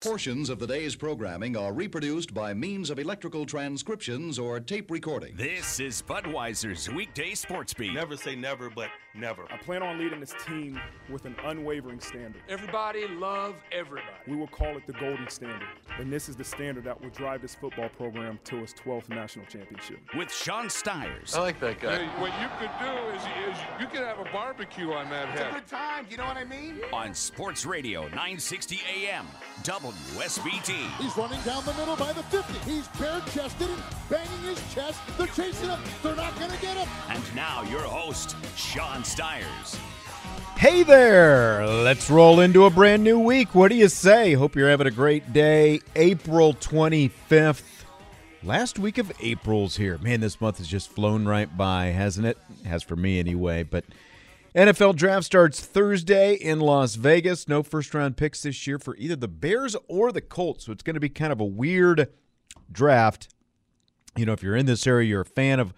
Portions of the day's programming are reproduced by means of electrical transcriptions or tape recording. This is Budweiser's weekday sports beat. Never say never, but never. I plan on leading this team with an unwavering standard. Everybody love everybody. We will call it the golden standard. And this is the standard that will drive this football program to its 12th national championship. With Sean Stires. I like that guy. Hey, what you could do is, is you could have a barbecue on that It's a good time, you know what I mean? On Sports Radio 960 AM, WSBT. He's running down the middle by the 50. He's bare chested and banging his chest. They're chasing him. They're not going to get him. And now your host, Sean Stires. Hey there! Let's roll into a brand new week. What do you say? Hope you're having a great day. April 25th. Last week of April's here. Man, this month has just flown right by, hasn't it? Has for me anyway. But NFL draft starts Thursday in Las Vegas. No first round picks this year for either the Bears or the Colts. So it's going to be kind of a weird draft. You know, if you're in this area, you're a fan of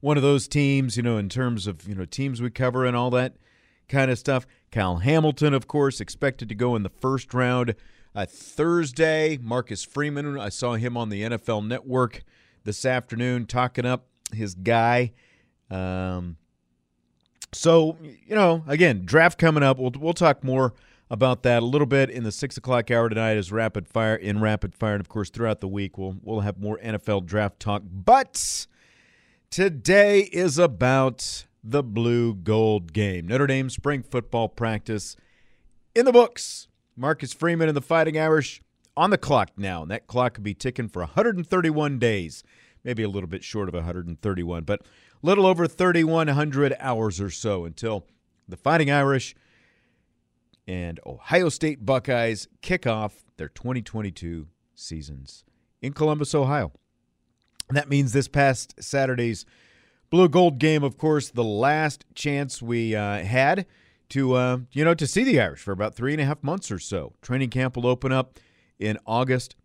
one of those teams, you know, in terms of, you know, teams we cover and all that kind of stuff. Kyle Hamilton, of course, expected to go in the first round uh, Thursday. Marcus Freeman, I saw him on the NFL Network this afternoon talking up his guy. Um, so, you know, again, draft coming up. We'll, we'll talk more about that a little bit in the six o'clock hour tonight as rapid fire in rapid fire, and of course throughout the week we'll we'll have more NFL draft talk. But today is about the blue gold game. Notre Dame spring football practice in the books. Marcus Freeman and the Fighting Irish on the clock now, and that clock could be ticking for 131 days, maybe a little bit short of 131, but little over 3,100 hours or so until the Fighting Irish and Ohio State Buckeyes kick off their 2022 seasons in Columbus, Ohio. That means this past Saturday's blue gold game, of course, the last chance we uh, had to uh, you know to see the Irish for about three and a half months or so. Training camp will open up in August.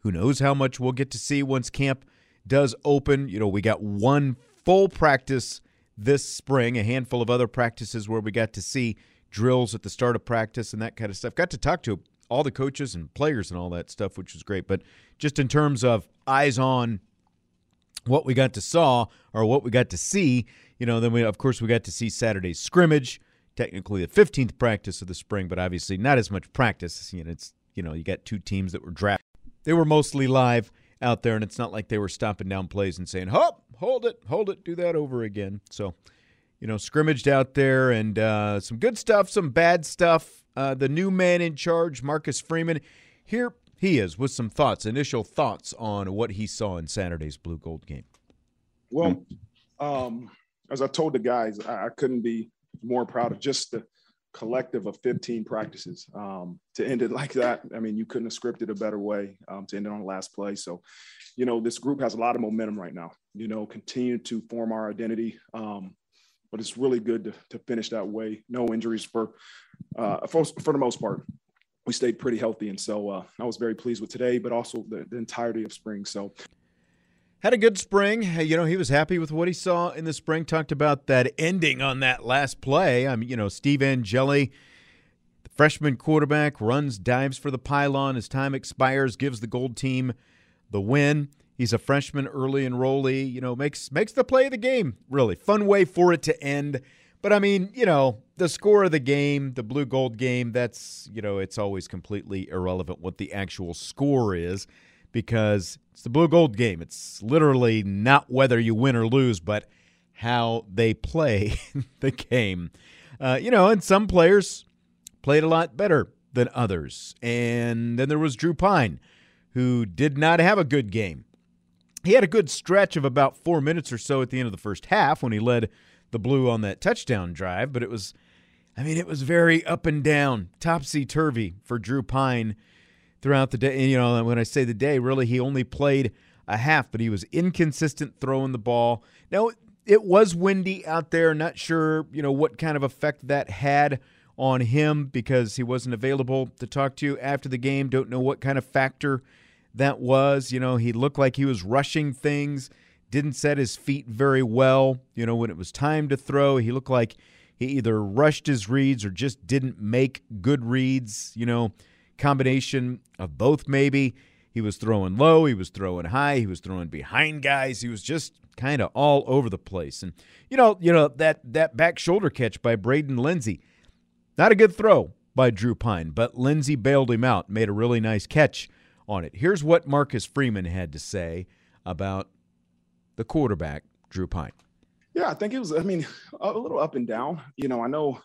Who knows how much we'll get to see once camp does open? You know, we got one full practice this spring, a handful of other practices where we got to see drills at the start of practice and that kind of stuff. Got to talk to all the coaches and players and all that stuff, which was great. But just in terms of eyes on what we got to saw or what we got to see, you know, then we of course we got to see Saturday's scrimmage, technically the 15th practice of the spring, but obviously not as much practice. You know, it's you know, you got two teams that were drafted. They were mostly live out there and it's not like they were stopping down plays and saying, "Hop, hold it, hold it, do that over again." So, you know, scrimmaged out there and uh, some good stuff, some bad stuff. Uh, the new man in charge, Marcus Freeman, here he is with some thoughts, initial thoughts on what he saw in Saturday's blue gold game. Well, um, as I told the guys, I, I couldn't be more proud of just the collective of 15 practices um, to end it like that. I mean, you couldn't have scripted a better way um, to end it on the last play. So, you know, this group has a lot of momentum right now. You know, continue to form our identity. Um, but it's really good to, to finish that way. No injuries for, uh, for for the most part. We stayed pretty healthy, and so uh, I was very pleased with today, but also the, the entirety of spring. So had a good spring. You know, he was happy with what he saw in the spring. Talked about that ending on that last play. I mean, you know, Steve Angeli, the freshman quarterback, runs, dives for the pylon. His time expires, gives the gold team the win. He's a freshman, early enrollee. You know, makes makes the play of the game. Really fun way for it to end. But I mean, you know, the score of the game, the blue gold game. That's you know, it's always completely irrelevant what the actual score is because it's the blue gold game. It's literally not whether you win or lose, but how they play the game. Uh, you know, and some players played a lot better than others. And then there was Drew Pyne, who did not have a good game. He had a good stretch of about four minutes or so at the end of the first half when he led the Blue on that touchdown drive, but it was, I mean, it was very up and down, topsy turvy for Drew Pyne throughout the day. And, you know, when I say the day, really, he only played a half, but he was inconsistent throwing the ball. Now, it was windy out there. Not sure, you know, what kind of effect that had on him because he wasn't available to talk to after the game. Don't know what kind of factor that was. You know, he looked like he was rushing things, didn't set his feet very well. You know, when it was time to throw, he looked like he either rushed his reads or just didn't make good reads. You know, combination of both, maybe. He was throwing low, he was throwing high, he was throwing behind guys. He was just kind of all over the place. And you know, you know that that back shoulder catch by Braden Lenzy not a good throw by Drew Pyne, but Lenzy bailed him out, made a really nice catch on it. Here's what Marcus Freeman had to say about the quarterback, Drew Pyne. Yeah, I think it was, I mean, a little up and down. You know, I know,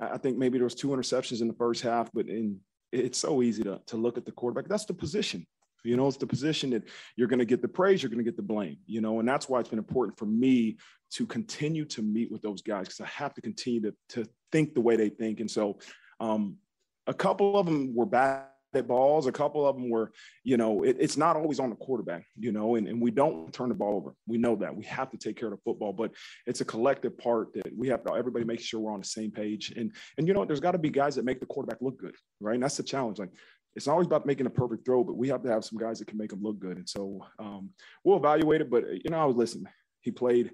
I think maybe there was two interceptions in the first half, but in it's so easy to, to look at the quarterback. That's the position. You know, it's the position that you're going to get the praise, you're going to get the blame, you know, and that's why it's been important for me to continue to meet with those guys because I have to continue to, to think the way they think. And so um, a couple of them were bad at balls, a couple of them were, you know, it, it's not always on the quarterback, you know, and, and we don't turn the ball over. We know that we have to take care of the football, but it's a collective part that we have to everybody make sure we're on the same page. And and you know, there's got to be guys that make the quarterback look good, right? And that's the challenge. Like it's not always about making a perfect throw, but we have to have some guys that can make them look good. And so um, we'll evaluate it. But you know, I was listening. He played.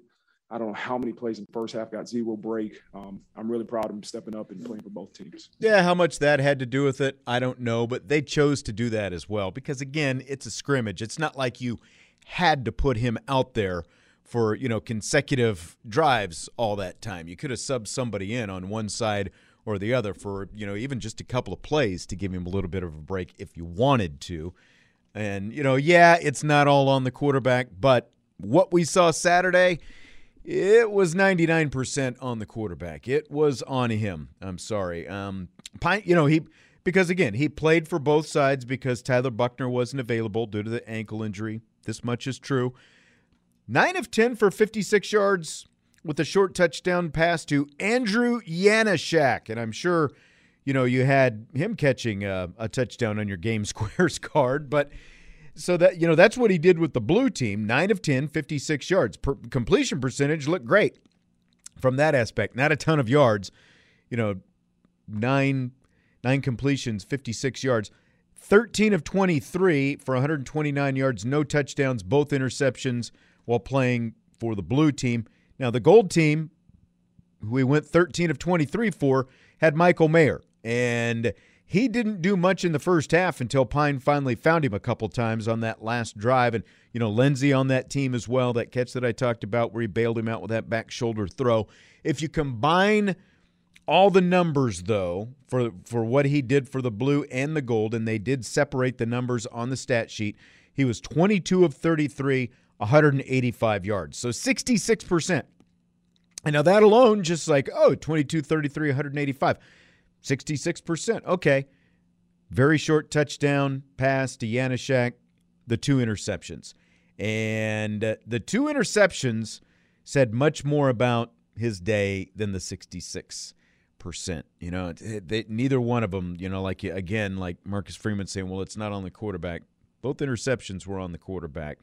I don't know how many plays in the first half, got zero break. Um, I'm really proud of him stepping up and playing for both teams. Yeah, how much that had to do with it, I don't know, but they chose to do that as well because, again, it's a scrimmage. It's not like you had to put him out there for, you know, consecutive drives all that time. You could have subbed somebody in on one side or the other for, you know, even just a couple of plays to give him a little bit of a break if you wanted to. And, you know, yeah, it's not all on the quarterback, but what we saw Saturday, it was 99% on the quarterback. It was on him. I'm sorry. Um, Pyne, you know, he because again, he played for both sides because Tyler Buchner wasn't available due to the ankle injury. This much is true. 9 of 10 for 56 yards, with a short touchdown pass to Andrew Janaszak. And I'm sure, you know, you had him catching a, a touchdown on your game squares card. But so that, you know, that's what he did with the blue team 9 of 10, 56 yards. Per, completion percentage looked great from that aspect. Not a ton of yards, you know, nine, nine completions, 56 yards. 13 of 23 for 129 yards, no touchdowns, both interceptions while playing for the blue team. Now, the gold team, who we went 13 of 23 for, had Michael Mayer. And he didn't do much in the first half until Pyne finally found him a couple times on that last drive. And, you know, Lenzy on that team as well, that catch that I talked about where he bailed him out with that back shoulder throw. If you combine all the numbers, though, for, for what he did for the blue and the gold, and they did separate the numbers on the stat sheet, he was 22 of 33, 185 yards. So 66%. And now that alone, just like, oh, 22, 33, 185. 66%. Okay. Very short touchdown pass to Janaszak, the two interceptions. And uh, the two interceptions said much more about his day than the 66%. You know, they, neither one of them, you know, like, again, like Marcus Freeman saying, well, it's not on the quarterback. Both interceptions were on the quarterback.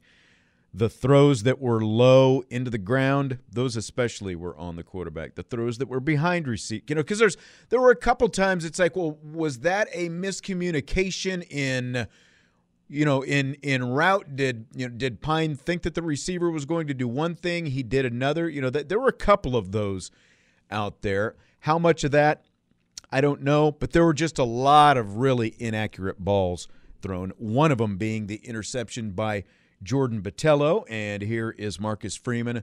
The throws that were low into the ground, those especially were on the quarterback. The throws that were behind receipt, you know, because there's there were a couple times it's like, well, was that a miscommunication in, you know, in in route? Did you know did Pyne think that the receiver was going to do one thing, he did another? You know, that there were a couple of those out there. How much of that, I don't know, but there were just a lot of really inaccurate balls thrown. One of them being the interception by Jordan Botelho, And here is Marcus Freeman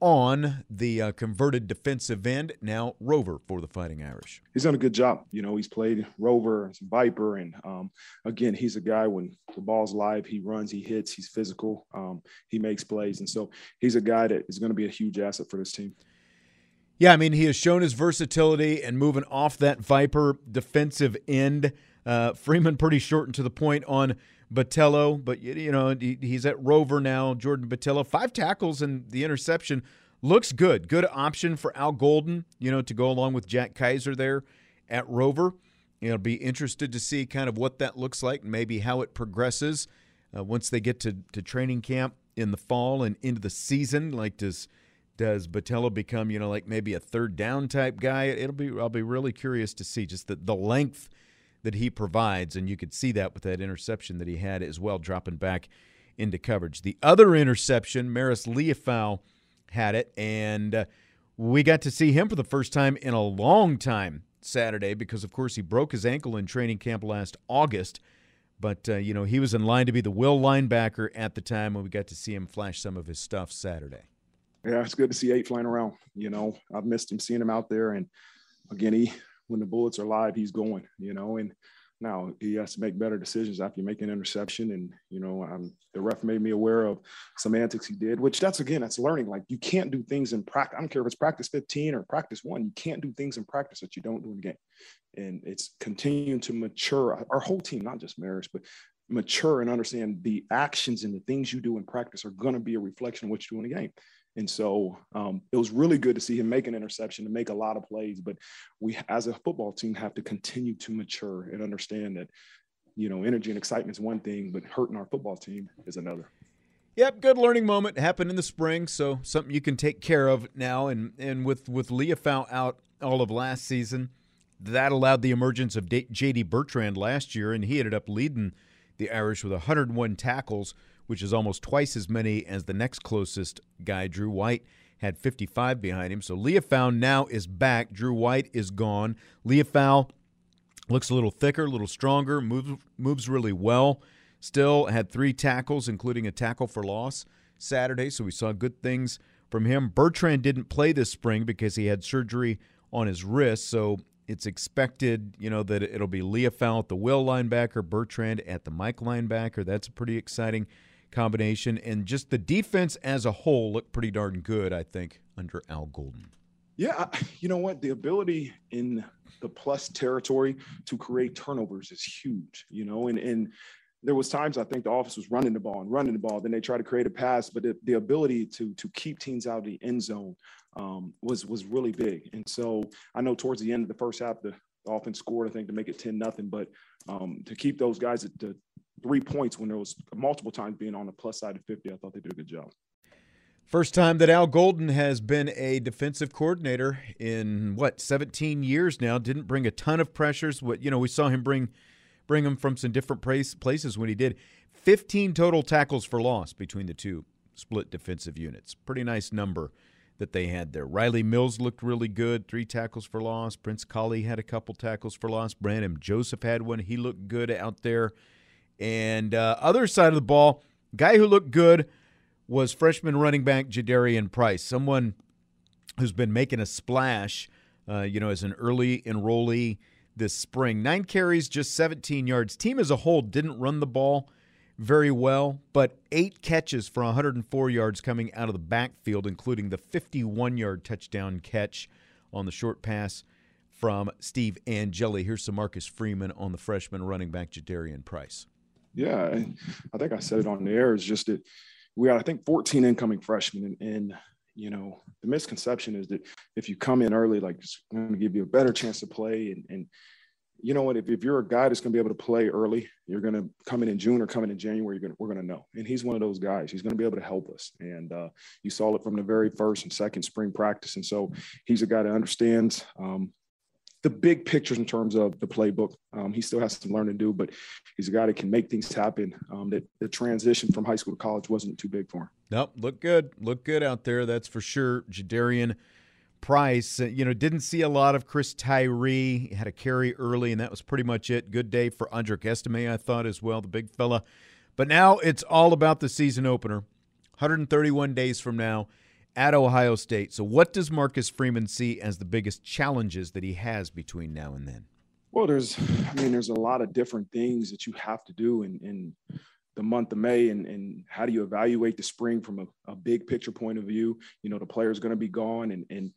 on the uh, converted defensive end, now Rover for the Fighting Irish. He's done a good job. You know, he's played Rover, Viper, and um, again, he's a guy when the ball's live, he runs, he hits, he's physical, um, he makes plays, and so he's a guy that is going to be a huge asset for this team. Yeah, I mean, he has shown his versatility and moving off that Viper defensive end. Uh, Freeman pretty short and to the point on Botelho, but you know he's at Rover now. Jordan Botelho, five tackles and the interception looks good. Good option for Al Golden, you know, to go along with Jack Kiser there at Rover. It'll be interested to see kind of what that looks like, and maybe how it progresses uh, once they get to, to training camp in the fall and into the season. Like, does does Botelho become, you know, like maybe a third down type guy? It'll be I'll be really curious to see just the, the length that he provides, and you could see that with that interception that he had as well, dropping back into coverage. The other interception, Marist Liufau had it, and uh, we got to see him for the first time in a long time Saturday because, of course, he broke his ankle in training camp last August. But, uh, you know, he was in line to be the will linebacker at the time when we got to see him flash some of his stuff Saturday. Yeah, it's good to see eight flying around. You know, I've missed him seeing him out there. And again, he, when the bullets are live, he's going, you know, and now he has to make better decisions after you make an interception. And, you know, I'm, the ref made me aware of some antics he did, which that's, again, that's learning. Like you can't do things in practice. I don't care if it's practice 15 or practice one, you can't do things in practice that you don't do in the game. And it's continuing to mature our whole team, not just Marist, but mature and understand the actions and the things you do in practice are going to be a reflection of what you do in the game. And so um, it was really good to see him make an interception and make a lot of plays. But we, as a football team, have to continue to mature and understand that, you know, energy and excitement is one thing, but hurting our football team is another. Yep, good learning moment happened in the spring, so something you can take care of now. And and with with Liufau out all of last season, that allowed the emergence of J.D. Bertrand last year, and he ended up leading the Irish with 101 tackles which is almost twice as many as the next closest guy. Drew White had 55 behind him. So Liufau now is back. Drew White is gone. Liufau looks a little thicker, a little stronger, moves moves really well. Still had three tackles, including a tackle for loss Saturday. So we saw good things from him. Bertrand didn't play this spring because he had surgery on his wrist. So it's expected, you know, that it'll be Liufau at the will linebacker, Bertrand at the Mike linebacker. That's a pretty exciting combination, and just the defense as a whole looked pretty darn good, I think, under Al Golden. Yeah, you know what? The ability in the plus territory to create turnovers is huge, you know, and and there was times I think the office was running the ball and running the ball. Then they tried to create a pass, but the, the ability to to keep teams out of the end zone um, was was really big. And so I know towards the end of the first half, the offense scored I think to make it ten nothing, but um, to keep those guys at the three points when there was multiple times being on the plus side of 50. I thought they did a good job. First time that Al Golden has been a defensive coordinator in what 17 years now. Didn't bring a ton of pressures. What you know, we saw him bring bring him from some different places when he did. 15 total tackles for loss between the two split defensive units. Pretty nice number that they had there. Rylie Mills looked really good, three tackles for loss. Prince Kollie had a couple tackles for loss. Brandon Joseph had one. He looked good out there. And uh, other side of the ball, guy who looked good was freshman running back Jadarian Price, someone who's been making a splash, uh, you know, as an early enrollee this spring. Nine carries, just 17 yards. Team as a whole didn't run the ball very well, but eight catches for 104 yards coming out of the backfield, including the 51 yard touchdown catch on the short pass from Steve Angeli. Here's some Marcus Freeman on the freshman running back Jadarian Price. Yeah, I think I said it on the air. Is just that we got I think 14 incoming freshmen, and, and you know the misconception is that if you come in early, like it's going to give you a better chance to play. And, and you know what? If, if you're a guy that's going to be able to play early, you're going to come in in June or come in in January. You're going to, we're going to know. And he's one of those guys. He's going to be able to help us. And uh, you saw it from the very first and second spring practice. And so he's a guy that understands um, the big pictures in terms of the playbook. Um, he still has to learn to do, but he's a guy that can make things happen. Um, that the transition from high school to college wasn't too big for him. Nope, look good, look good out there. That's for sure. Jadarian Price, uh, you know, didn't see a lot of Chris Tyree. He had a carry early, and that was pretty much it. Good day for Audric Estime, I thought as well, the big fella. But now it's all about the season opener. 131 days from now at Ohio State. So, what does Marcus Freeman see as the biggest challenges that he has between now and then? Well, there's, I mean, there's a lot of different things that you have to do in, in the month of May, and, and how do you evaluate the spring from a, a big picture point of view? You know, the player's going to be gone, and and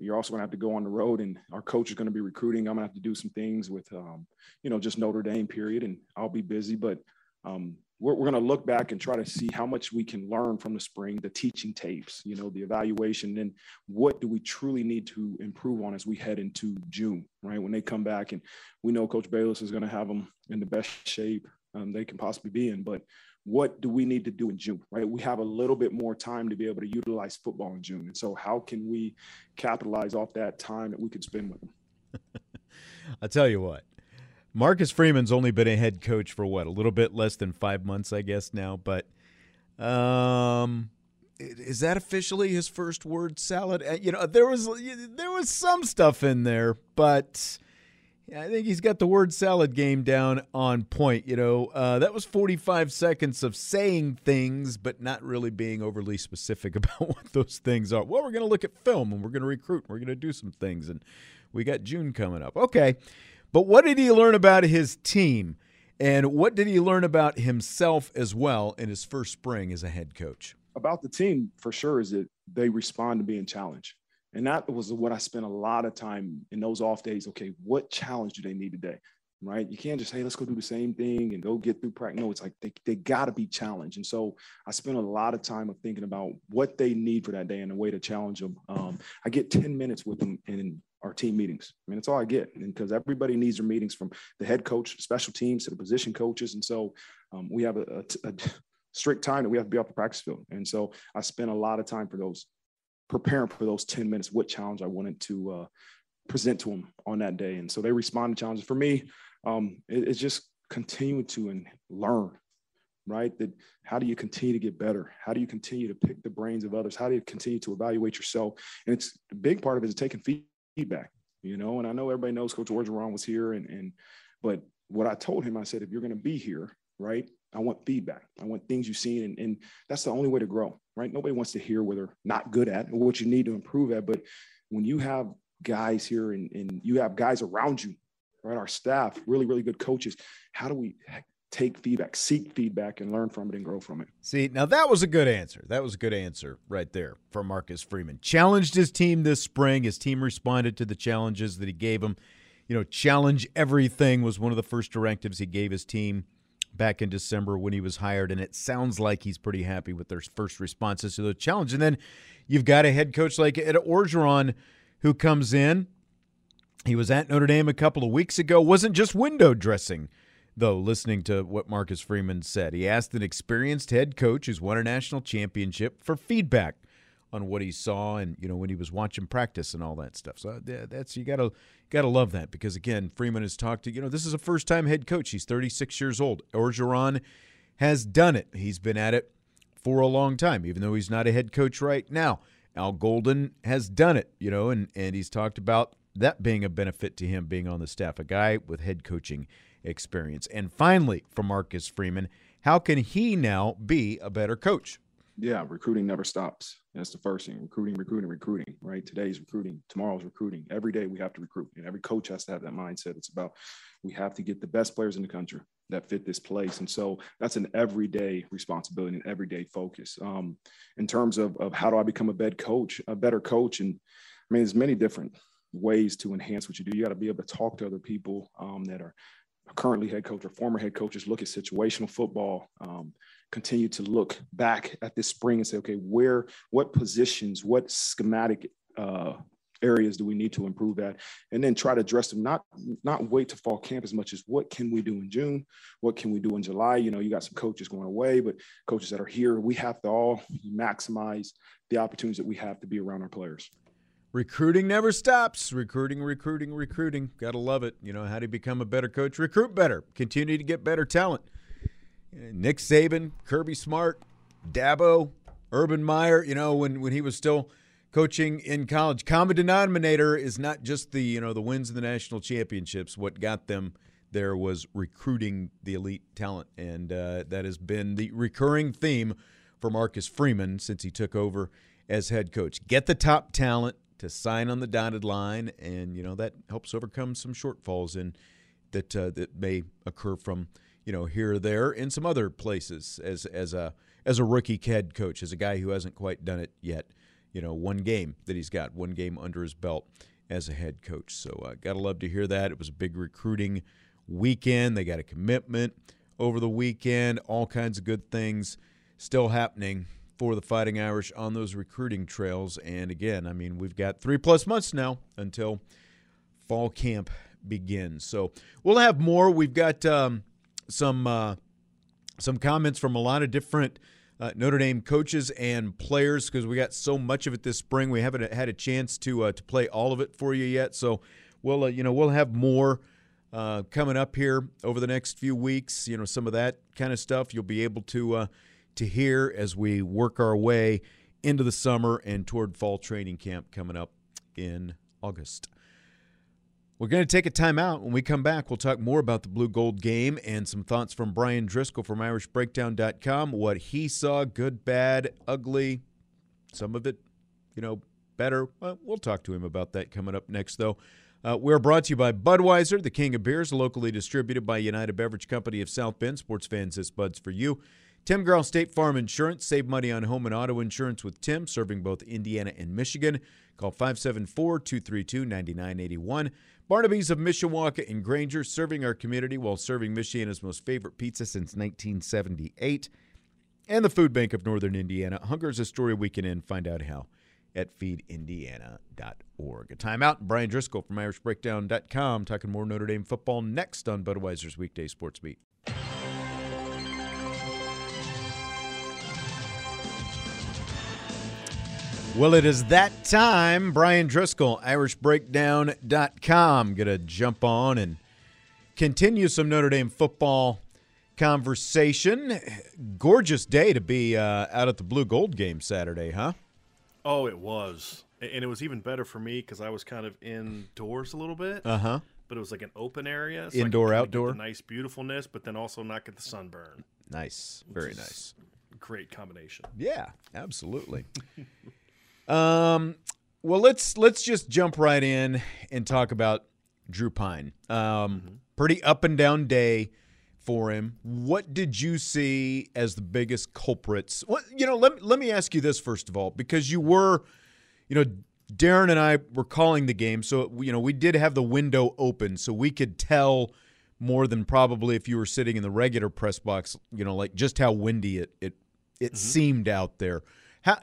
you're also going to have to go on the road, and our coach is going to be recruiting. I'm going to have to do some things with, um, you know, just Notre Dame period, and I'll be busy, but um, we're, we're going to look back and try to see how much we can learn from the spring, the teaching tapes, you know, the evaluation, and what do we truly need to improve on as we head into June, right? When they come back, and we know Coach Balis is going to have them in the best shape um, they can possibly be in, but what do we need to do in June, right? We have a little bit more time to be able to utilize football in June. And so, how can we capitalize off that time that we could spend with them? I'll tell you what, Marcus Freeman's only been a head coach for what, a little bit less than five months, I guess, now. But um, is that officially his first word salad? Uh, you know, there was there was some stuff in there, but I think he's got the word salad game down on point. You know, uh, that was 45 seconds of saying things, but not really being overly specific about what those things are. Well, we're going to look at film and we're going to recruit. And we're going to do some things, and we got June coming up. Okay. But what did he learn about his team? And what did he learn about himself as well in his first spring as a head coach? About the team, for sure, is that they respond to being challenged. And that was what I spent a lot of time in those off days. Okay, what challenge do they need today? Right? You can't just, hey, let's go do the same thing and go get through practice. No, it's like they, they got to be challenged. And so I spent a lot of time of thinking about what they need for that day and a way to challenge them. Um, I get 10 minutes with them in our team meetings. I mean, it's all I get because everybody needs their meetings from the head coach, special teams to the position coaches. And so um, we have a, a, a, strict time that we have to be off the practice field. And so I spent a lot of time for those, preparing for those 10 minutes, what challenge I wanted to uh, present to them on that day. And so they respond to challenges. For me, um, it, it's just continuing to and learn right? That how do you continue to get better? How do you continue to pick the brains of others? How do you continue to evaluate yourself? And it's a big part of it is taking feedback, you know. And I know everybody knows Coach Orgeron was here, and and but what I told him, I said, if you're going to be here, right, I want feedback. I want things you've seen, and, and that's the only way to grow, right? Nobody wants to hear what they're not good at or what you need to improve at. But when you have guys here and, and you have guys around you, right, our staff, really, really good coaches, how do we take feedback, seek feedback, and learn from it and grow from it. See, now that was a good answer. That was a good answer right there for Marcus Freeman. Challenged his team this spring. His team responded to the challenges that he gave them. You know, challenge everything was one of the first directives he gave his team back in December when he was hired, and it sounds like he's pretty happy with their first responses to the challenge. And then you've got a head coach like Ed Orgeron who comes in. He was at Notre Dame a couple of weeks ago. wasn't just window dressing though, listening to what Marcus Freeman said. He asked an experienced head coach who's won a national championship for feedback on what he saw and you know when he was watching practice and all that stuff. So uh, that's you gotta gotta love that because again, Freeman has talked to you know this is a first time head coach. He's 36 years old. Orgeron has done it. He's been at it for a long time, even though he's not a head coach right now. Al Golden has done it, you know, and and he's talked about that being a benefit to him being on the staff, a guy with head coaching experience. And finally, for Marcus Freeman, how can he now be a better coach? Yeah, recruiting never stops. That's the first thing. Recruiting, recruiting, recruiting, right? Today's recruiting, tomorrow's recruiting. Every day we have to recruit. And every coach has to have that mindset. It's about we have to get the best players in the country that fit this place. And so that's an everyday responsibility, an everyday focus. Um, in terms of, of how do I become a better coach, a better coach? And I mean, there's many different ways to enhance what you do. You got to be able to talk to other people um, that are currently head coach or former head coaches look at situational football, um, continue to look back at this spring and say, okay, where, what positions, what schematic uh, areas do we need to improve at, and then try to address them. Not not wait to fall camp as much as what can we do in June, what can we do in July. You know, you got some coaches going away, but coaches that are here, we have to all maximize the opportunities that we have to be around our players. Recruiting never stops. Recruiting, recruiting, recruiting. Gotta love it. You know, how do you become a better coach? Recruit better. Continue to get better talent. Nick Saban, Kirby Smart, Dabo, Urban Meyer, you know, when, when he was still coaching in college. Common denominator is not just the, you know, the wins in the national championships. What got them there was recruiting the elite talent. And uh, that has been the recurring theme for Marcus Freeman since he took over as head coach. Get the top talent, to sign on the dotted line, and you know that helps overcome some shortfalls in that uh, that may occur from you know here or there in some other places as as a as a rookie head coach, as a guy who hasn't quite done it yet. You know, one game that he's got, one game under his belt as a head coach. So, uh, gotta love to hear that. It was a big recruiting weekend. They got a commitment over the weekend. All kinds of good things still happening for the Fighting Irish on those recruiting trails. And again, I mean, we've got three plus months now until fall camp begins. So we'll have more. We've got um, some uh, some comments from a lot of different uh, Notre Dame coaches and players because we got so much of it this spring. We haven't had a chance to uh, to play all of it for you yet. So we'll uh, you know we'll have more. Uh, coming up here over the next few weeks, you know some of that kind of stuff you'll be able to uh, to hear as we work our way into the summer and toward fall training camp coming up in August. We're going to take a timeout. When we come back, we'll talk more about the blue gold game and some thoughts from Bryan Driskell from IrishBreakdown.com. What he saw good, bad, ugly, some of it, you know, better. Well, we'll talk to him about that coming up next, though. Uh, we're brought to you by Budweiser, the king of beers, locally distributed by United Beverage Company of South Bend. Sports fans, this Bud's for you. Tim Growl State Farm Insurance. Save money on home and auto insurance with Tim, serving both Indiana and Michigan. Call 574 232 9981. Barnaby's of Mishawaka and Granger, serving our community while serving Michiana's most favorite pizza since 1978. And the Food Bank of Northern Indiana. Hunger's a story we can end. Find out how at feedindiana.org. A timeout. Bryan Driskell from IrishBreakdown.com talking more Notre Dame football next on Budweiser's Weekday Sports Beat. Well, it is that time. Bryan Driskell, IrishBreakdown.com. Going to jump on and continue some Notre Dame football conversation. Gorgeous day to be uh, out at the Blue Gold game Saturday, huh? Oh, it was. And it was even better for me because I was kind of indoors a little bit. Uh huh. But it was like an open area. So Indoor, outdoor. nice beautifulness, but then also not get the sunburn. Nice. Very nice. Great combination. Yeah, absolutely. Um, well, let's let's just jump right in and talk about Drew Pyne. Um, mm-hmm. Pretty up and down day for him. What did you see as the biggest culprits? What you know? Let let me ask you this first of all, because you were, you know, Darren and I were calling the game, so you know we did have the window open, so we could tell more than probably if you were sitting in the regular press box. You know, like just how windy it it it mm-hmm. seemed out there. How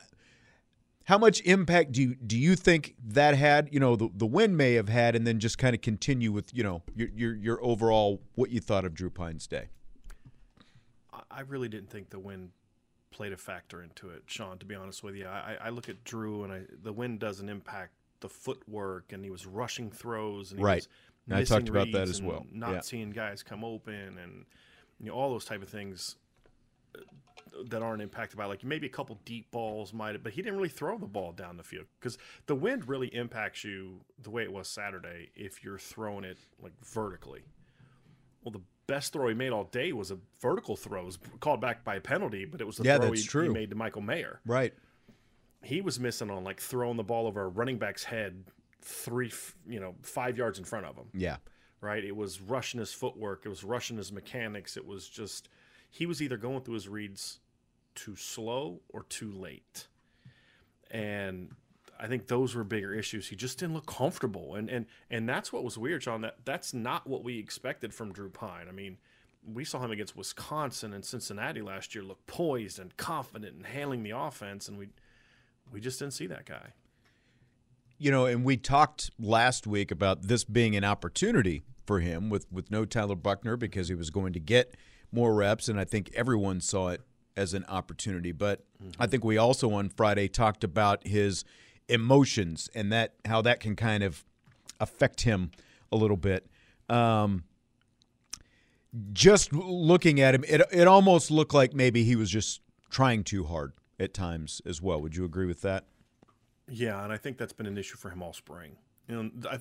how much impact do you do you think that had? You know, the the win may have had, and then just kind of continue with you know your your your overall what you thought of Drew Pyne's day. I really didn't think the win played a factor into it, Sean. To be honest with you, I, I look at Drew and I, the win doesn't impact the footwork, and he was rushing throws, and he right. Was I talked about that as well. Not yeah. seeing guys come open, and you know all those type of things that aren't impacted by like maybe a couple deep balls might have, but he didn't really throw the ball down the field because the wind really impacts you the way it was Saturday if you're throwing it like vertically. Well, the best throw he made all day was a vertical throw. It was called back by a penalty, but it was the yeah, throw he, he, made to Michael Mayer. Right. He was missing on like throwing the ball over a running back's head three, you know, five yards in front of him. Yeah. Right. It was rushing his footwork. It was rushing his mechanics. It was just he was either going through his reads too slow or too late. And I think those were bigger issues. He just didn't look comfortable. And and and that's what was weird, John. That that's not what we expected from Drew Pyne. I mean, we saw him against Wisconsin and Cincinnati last year look poised and confident and handling the offense, and we we just didn't see that guy. You know, and we talked last week about this being an opportunity for him with with no Tyler Buchner because he was going to get more reps, and I think everyone saw it as an opportunity. But mm-hmm. I think we also on Friday talked about his emotions and that how that can kind of affect him a little bit. Um, just looking at him, it it almost looked like maybe he was just trying too hard at times as well. Would you agree with that? Yeah, and I think that's been an issue for him all spring. You know, I,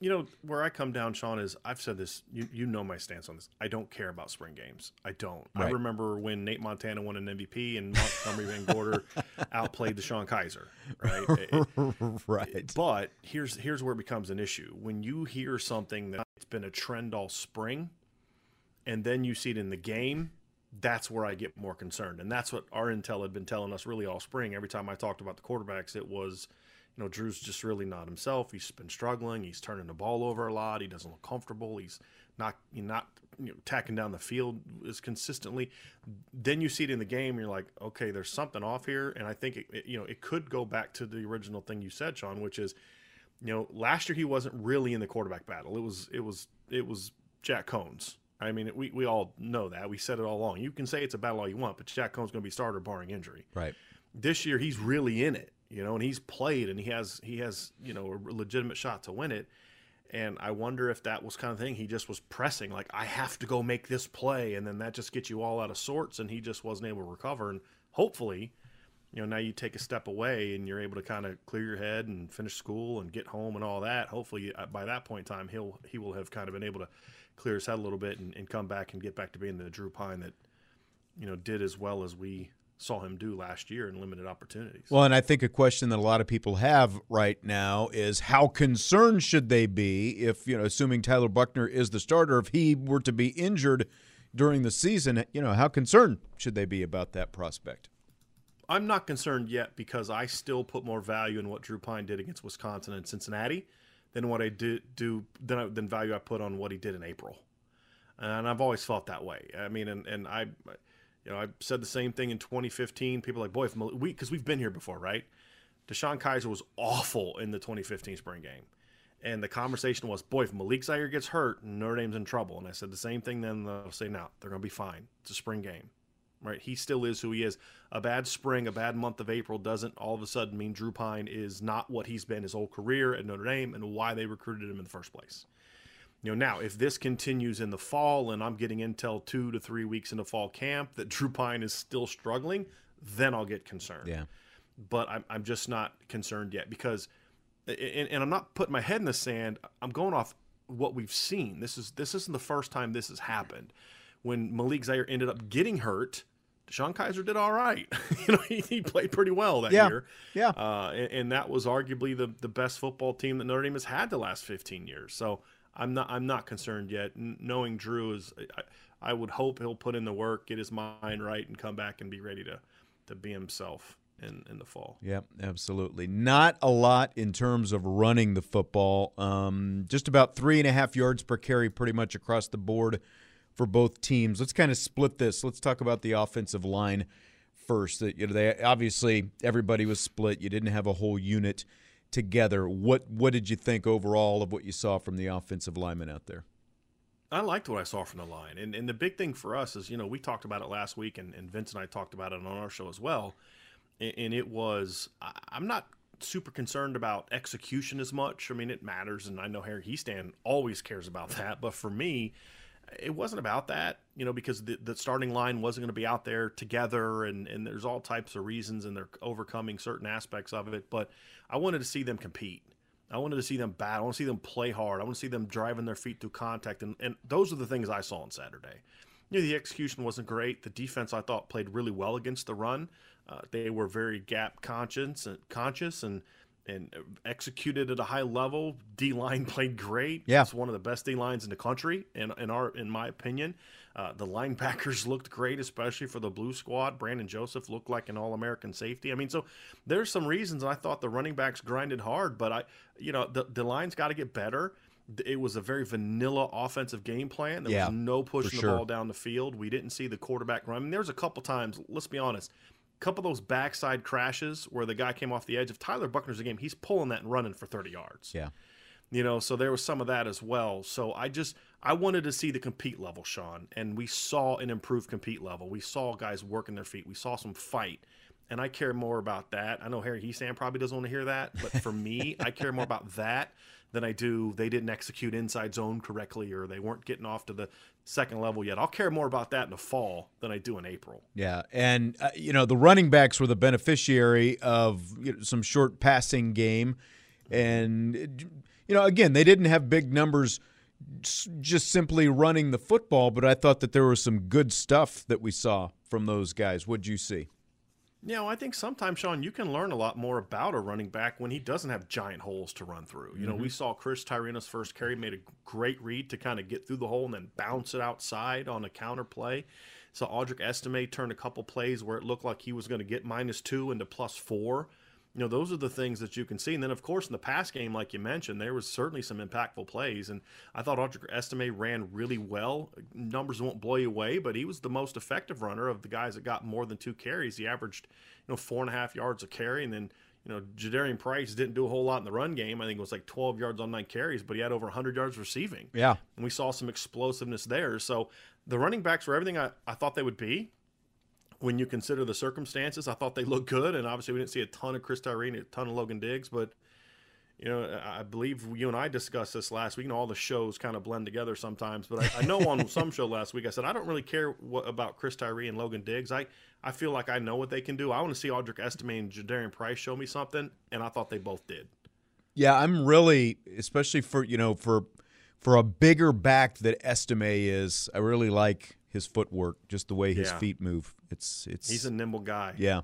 you know where I come down, Sean is I've said this. You you know my stance on this. I don't care about spring games. I don't. Right. I remember when Nate Montana won an MVP and Montgomery Van Gorder outplayed DeShone Kizer. Right. right. But here's here's where it becomes an issue when you hear something that's been a trend all spring, and then you see it in the game. That's where I get more concerned, and that's what our intel had been telling us really all spring. Every time I talked about the quarterbacks, it was you know, Drew's just really not himself. He's been struggling. He's turning the ball over a lot. He doesn't look comfortable. He's not he's not you know, tacking down the field as consistently. Then you see it in the game, and you're like, okay, there's something off here. And I think it, it, you know it could go back to the original thing you said, Sean, which is, you know, last year he wasn't really in the quarterback battle. It was it was it was Jack Coan's. I mean, we, we all know that. We said it all along. You can say it's a battle all you want, but Jack Coan's going to be starter barring injury. Right. This year he's really in it, you know, and he's played and he has he has you know a legitimate shot to win it. And I wonder if that was kind of thing he just was pressing, like I have to go make this play, and then that just gets you all out of sorts, and he just wasn't able to recover. And hopefully, you know, now you take a step away and you're able to kind of clear your head and finish school and get home and all that. Hopefully, uh, by that point in time, he'll he will have kind of been able to clear his head a little bit and, and come back and get back to being the Drew Pyne that you know did as well as we saw him do last year in limited opportunities. Well, and I think a question that a lot of people have right now is how concerned should they be if, you know, assuming Tyler Buchner is the starter, if he were to be injured during the season, you know, how concerned should they be about that prospect? I'm not concerned yet because I still put more value in what Drew Pyne did against Wisconsin and Cincinnati than what I did do than, I, than value I put on what he did in April. And I've always felt that way. I mean, and, and I you know, I said the same thing in 2015. People like, boy, if we because we've been here before, right? DeShone Kizer was awful in the 2015 spring game, and the conversation was, boy, if Malik Zaire gets hurt, Notre Dame's in trouble. And I said the same thing. Then they'll say, no, they're going to be fine. It's a spring game, right? He still is who he is. A bad spring, a bad month of April doesn't all of a sudden mean Drew Pyne is not what he's been his whole career at Notre Dame and why they recruited him in the first place. You know, now if this continues in the fall and I'm getting intel two to three weeks into fall camp that Drew Pyne is still struggling, then I'll get concerned. Yeah. But I'm, I'm just not concerned yet because, and, and I'm not putting my head in the sand. I'm going off what we've seen. This is this isn't the first time this has happened. When Malik Zaire ended up getting hurt, DeShone Kizer did all right. you know, he, he, played pretty well that yeah. year. Yeah. Uh, and, and, that was arguably the, the best football team that Notre Dame has had the last 15 years. So I'm not I'm not concerned yet. knowing Drew is, I, I, would hope he'll put in the work, get his mind right, and come back and be ready to to be himself in in the fall. Yep, absolutely. Not a lot in terms of running the football. Um, just about three and a half yards per carry, pretty much across the board for both teams. Let's kind of split this. Let's talk about the offensive line first. That you know, they obviously everybody was split. You didn't have a whole unit together. What what did you think overall of what you saw from the offensive linemen out there? I liked what I saw from the line. And and the big thing for us is, you know, we talked about it last week and, and Vince and I talked about it on our show as well. And, and it was I'm not super concerned about execution as much. I mean, it matters, and I know Harry Hiestand always cares about that. But for me, it wasn't about that, you know, because the, the starting line wasn't going to be out there together, and, and there's all types of reasons, and they're overcoming certain aspects of it. But I wanted to see them compete. I wanted to see them battle. I want to see them play hard. I want to see them driving their feet through contact, and, and those are the things I saw on Saturday. You know, the execution wasn't great. The defense I thought played really well against the run. Uh, they were very gap conscious and conscious and and executed at a high level. D line played great. Yeah, it's one of the best D lines in the country, in in our in my opinion. Uh, the linebackers looked great, especially for the blue squad. Brandon Joseph looked like an All American safety. I mean, so there's some reasons I thought the running backs grinded hard, but I, you know, the the line's got to get better. It was a very vanilla offensive game plan. There yeah, was no pushing sure. the ball down the field. We didn't see the quarterback run. I mean, there's a couple times. Let's be honest couple of those backside crashes where the guy came off the edge. If Tyler Buchner's a game, he's pulling that and running for 30 yards. Yeah. You know, so there was some of that as well. So I just I wanted to see the compete level, Sean, and we saw an improved compete level. We saw guys working their feet. We saw some fight. And I care more about that. I know Harry Hiestand probably doesn't want to hear that, but for me, I care more about that than I do they didn't execute inside zone correctly or they weren't getting off to the second level yet. I'll care more about that in the fall than I do in April. Yeah, and uh, you know the running backs were the beneficiary of you know, some short passing game, and you know again they didn't have big numbers just simply running the football, but I thought that there was some good stuff that we saw from those guys. What'd you see? Yeah, well, I think sometimes, Sean, you can learn a lot more about a running back when he doesn't have giant holes to run through. You know, mm-hmm. we saw Chris Tyrannus first carry, made a great read to kind of get through the hole and then bounce it outside on a counter play. So Audric Estime turned a couple plays where it looked like he was going to get minus two into plus four you know, those are the things that you can see. And then, of course, in the pass game, like you mentioned, there was certainly some impactful plays. And I thought Audric Estime ran really well. Numbers won't blow you away, but he was the most effective runner of the guys that got more than two carries. He averaged, you know, four and a half yards a carry. And then, you know, Jadarian Price didn't do a whole lot in the run game. I think it was like 12 yards on nine carries, but he had over 100 yards receiving. Yeah. And we saw some explosiveness there. So the running backs were everything I, I thought they would be when you consider the circumstances, I thought they looked good, and obviously we didn't see a ton of Chris Tyree and a ton of Logan Diggs, but you know, I believe you and I discussed this last week. and all the shows kind of blend together sometimes, but I, I know on some show last week I said I don't really care what, about Chris Tyree and Logan Diggs. I, I feel like I know what they can do. I want to see Audric Estime and Jadarian Price show me something, and I thought they both did. Yeah, I'm really, especially for you know for for a bigger back that Estime is. I really like his footwork, just the way his yeah. feet move. It's it's he's a nimble guy. Yeah.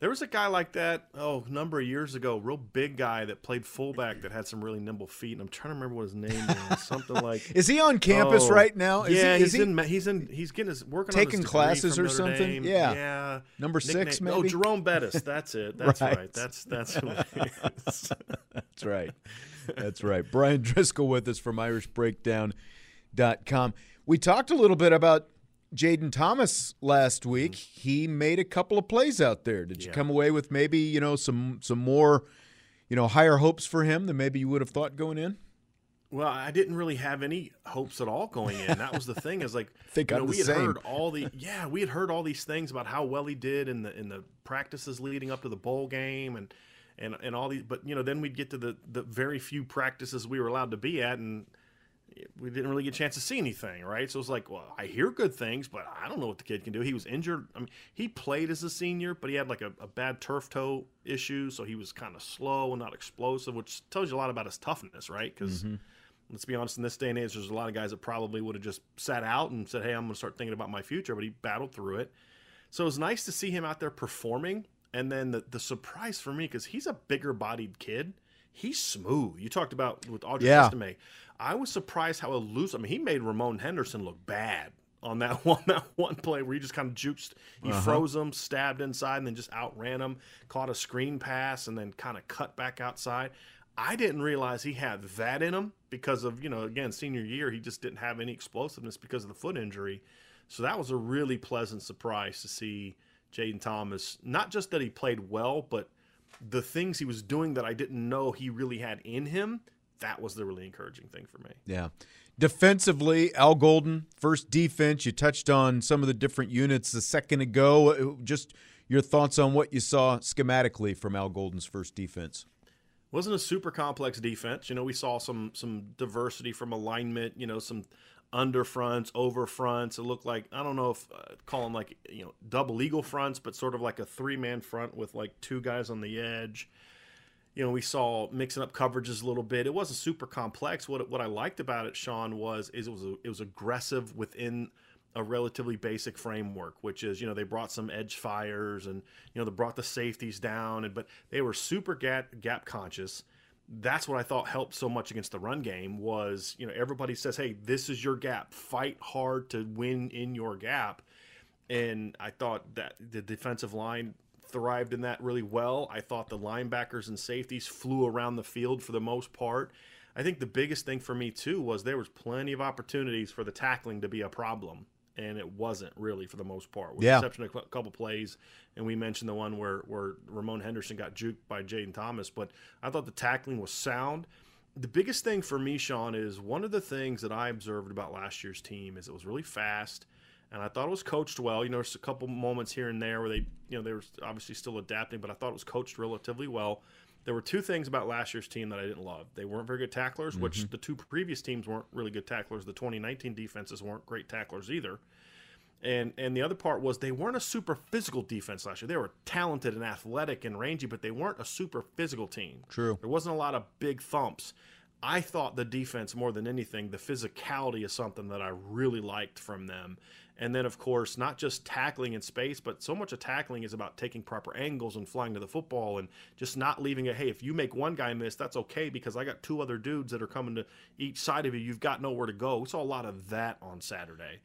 There was a guy like that, oh, a number of years ago, real big guy that played fullback that had some really nimble feet. And I'm trying to remember what his name was. Something like Is he on campus oh, right now? Is yeah, he, he's he in he's in he's getting his working taking his classes or something. Dame. Yeah. Yeah. Number Nickname. six, oh, maybe? Oh, Jerome Bettis. That's it. That's right. right. That's that's who it is. That's right. That's right. Bryan Driskell with us from irishbreakdown.com. We talked a little bit about Jayden Thomas last week. Mm-hmm. He made a couple of plays out there. Did you come away with maybe you know some some more you know higher hopes for him than maybe you would have thought going in? Well, I didn't really have any hopes at all going in. That was the thing. Is like Think you know, we had same. heard all the yeah we had heard all these things about how well he did in the in the practices leading up to the bowl game and and and all these. But you know then we'd get to the the very few practices we were allowed to be at and we didn't really get a chance to see anything, right? So it's like, well, I hear good things, but I don't know what the kid can do. He was injured. I mean, he played as a senior, but he had like a, a bad turf toe issue, so he was kind of slow and not explosive, which tells you a lot about his toughness, right? Because mm-hmm. let's be honest, in this day and age, there's a lot of guys that probably would have just sat out and said, "Hey, I'm going to start thinking about my future," but he battled through it. So it was nice to see him out there performing. And then the, the surprise for me, because he's a bigger bodied kid, he's smooth. You talked about with Audric yeah. Estime. I was surprised how elusive. I mean, he made Ramon Henderson look bad on that one that one play where he just kind of juked. He uh-huh. froze him, stabbed inside, and then just outran him. Caught a screen pass, and then kind of cut back outside. I didn't realize he had that in him because of you know again senior year he just didn't have any explosiveness because of the foot injury. So that was a really pleasant surprise to see Jayden Thomas. Not just that he played well, but the things he was doing that I didn't know he really had in him that was the really encouraging thing for me. Yeah. Defensively, Al Golden, first defense. You touched on some of the different units a second ago. Just your thoughts on what you saw schematically from Al Golden's first defense. Wasn't a super complex defense. You know, we saw some some diversity from alignment. You know, some under fronts, over fronts. It looked like I don't know if uh, call them like you know double eagle fronts, but sort of like a three man front with like two guys on the edge you know, we saw mixing up coverages a little bit. It wasn't super complex. What what I liked about it, Sean, was is it was it was aggressive within a relatively basic framework, which is you know they brought some edge fires and you know they brought the safeties down, and but they were super gap gap conscious. That's what I thought helped so much against the run game was you know everybody says hey this is your gap fight hard to win in your gap, and I thought that the defensive line thrived in that really well. I thought the linebackers and safeties flew around the field for the most part. I think the biggest thing for me too was there was plenty of opportunities for the tackling to be a problem, and it wasn't really for the most part, with yeah. the exception of a couple plays. And we mentioned the one where where Ramon Henderson got juked by Jayden Thomas, but I thought the tackling was sound. The biggest thing for me, Sean, is one of the things that I observed about last year's team is it was really fast and I thought it was coached well. You know, there's a couple moments here and there where they, you know, they were obviously still adapting, but I thought it was coached relatively well. There were two things about last year's team that I didn't love. They weren't very good tacklers, mm-hmm. which the two previous teams weren't really good tacklers. The 2019 defenses weren't great tacklers either. And and the other part was they weren't a super physical defense last year. They were talented and athletic and rangy, but they weren't a super physical team. True. There wasn't a lot of big thumps. I thought the defense more than anything, the physicality is something that I really liked from them. And then, of course, not just tackling in space, but so much of tackling is about taking proper angles and flying to the football and just not leaving it. Hey, if you make one guy miss, that's okay because I got two other dudes that are coming to each side of you. You've got nowhere to go. We saw a lot of that on Saturday.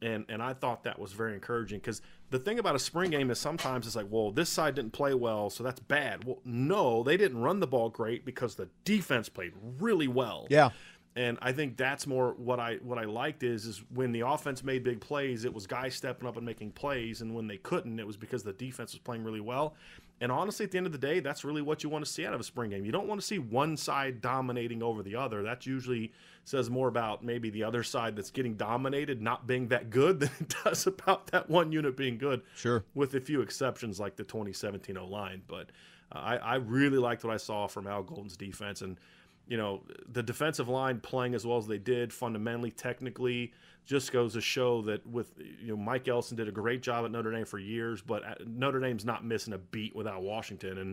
and and I thought that was very encouraging because the thing about a spring game is sometimes it's like, well, this side didn't play well, so that's bad. Well, no, they didn't run the ball great because the defense played really well. Yeah. And I think that's more what I what I liked is is when the offense made big plays, it was guys stepping up and making plays, and when they couldn't, it was because the defense was playing really well. And honestly, at the end of the day, that's really what you want to see out of a spring game. You don't want to see one side dominating over the other. That usually says more about maybe the other side that's getting dominated not being that good than it does about that one unit being good. Sure. With a few exceptions like the 2017 O line. But uh, I, I really liked what I saw from Al Golden's defense. And, you know, the defensive line playing as well as they did, fundamentally, technically, just goes to show that with you know Mike Elston did a great job at Notre Dame for years, but uh, Notre Dame's not missing a beat without Washington, and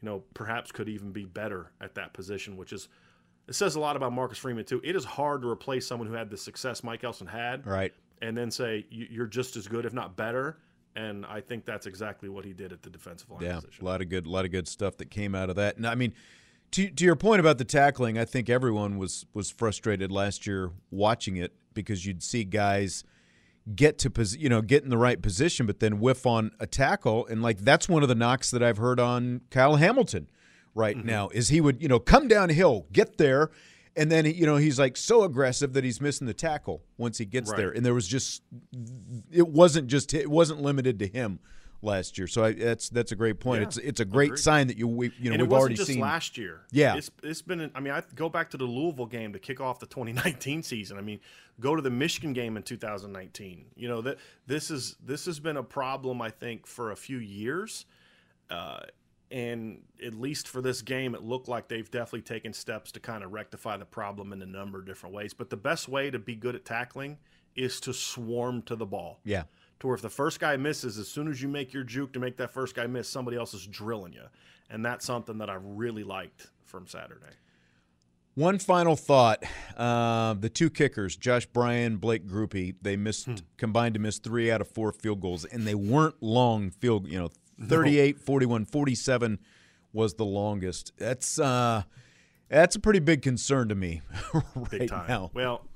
you know perhaps could even be better at that position, which is it says a lot about Marcus Freeman too. It is hard to replace someone who had the success Mike Elston had, right, and then say you're just as good, if not better. And I think that's exactly what he did at the defensive line yeah, position. a lot of good, a lot of good stuff that came out of that. And I mean, to to your point about the tackling, I think everyone was was frustrated last year watching it because you'd see guys get to pos- you know get in the right position, but then whiff on a tackle, and like that's one of the knocks that I've heard on Kyle Hamilton right mm-hmm. now is he would you know come downhill, get there. And then you know he's like so aggressive that he's missing the tackle once he gets Right. there, and there was just it wasn't just it wasn't limited to him last year. So I, that's that's a great point. Yeah, it's it's a great agreed. sign that you we you know and we've it wasn't already just seen last year. Yeah. it's it's been. I mean, I go back to the Louisville game to kick off the 2019 season. I mean, go to the Michigan game in 2019. You know that this is this has been a problem I think for a few years. Uh, and at least for this game, it looked like they've definitely taken steps to kind of rectify the problem in a number of different ways. But the best way to be good at tackling is to swarm to the ball yeah to where if the first guy misses, as soon as you make your juke to make that first guy miss, somebody else is drilling you. And that's something that I really liked from Saturday. One final thought: uh, the two kickers, Josh Bryan, Blake Grupe, they missed Hmm. combined to miss three out of four field goals, and they weren't long field. You know, 38, 41, 47 was the longest. That's uh, that's a pretty big concern to me right now. Well,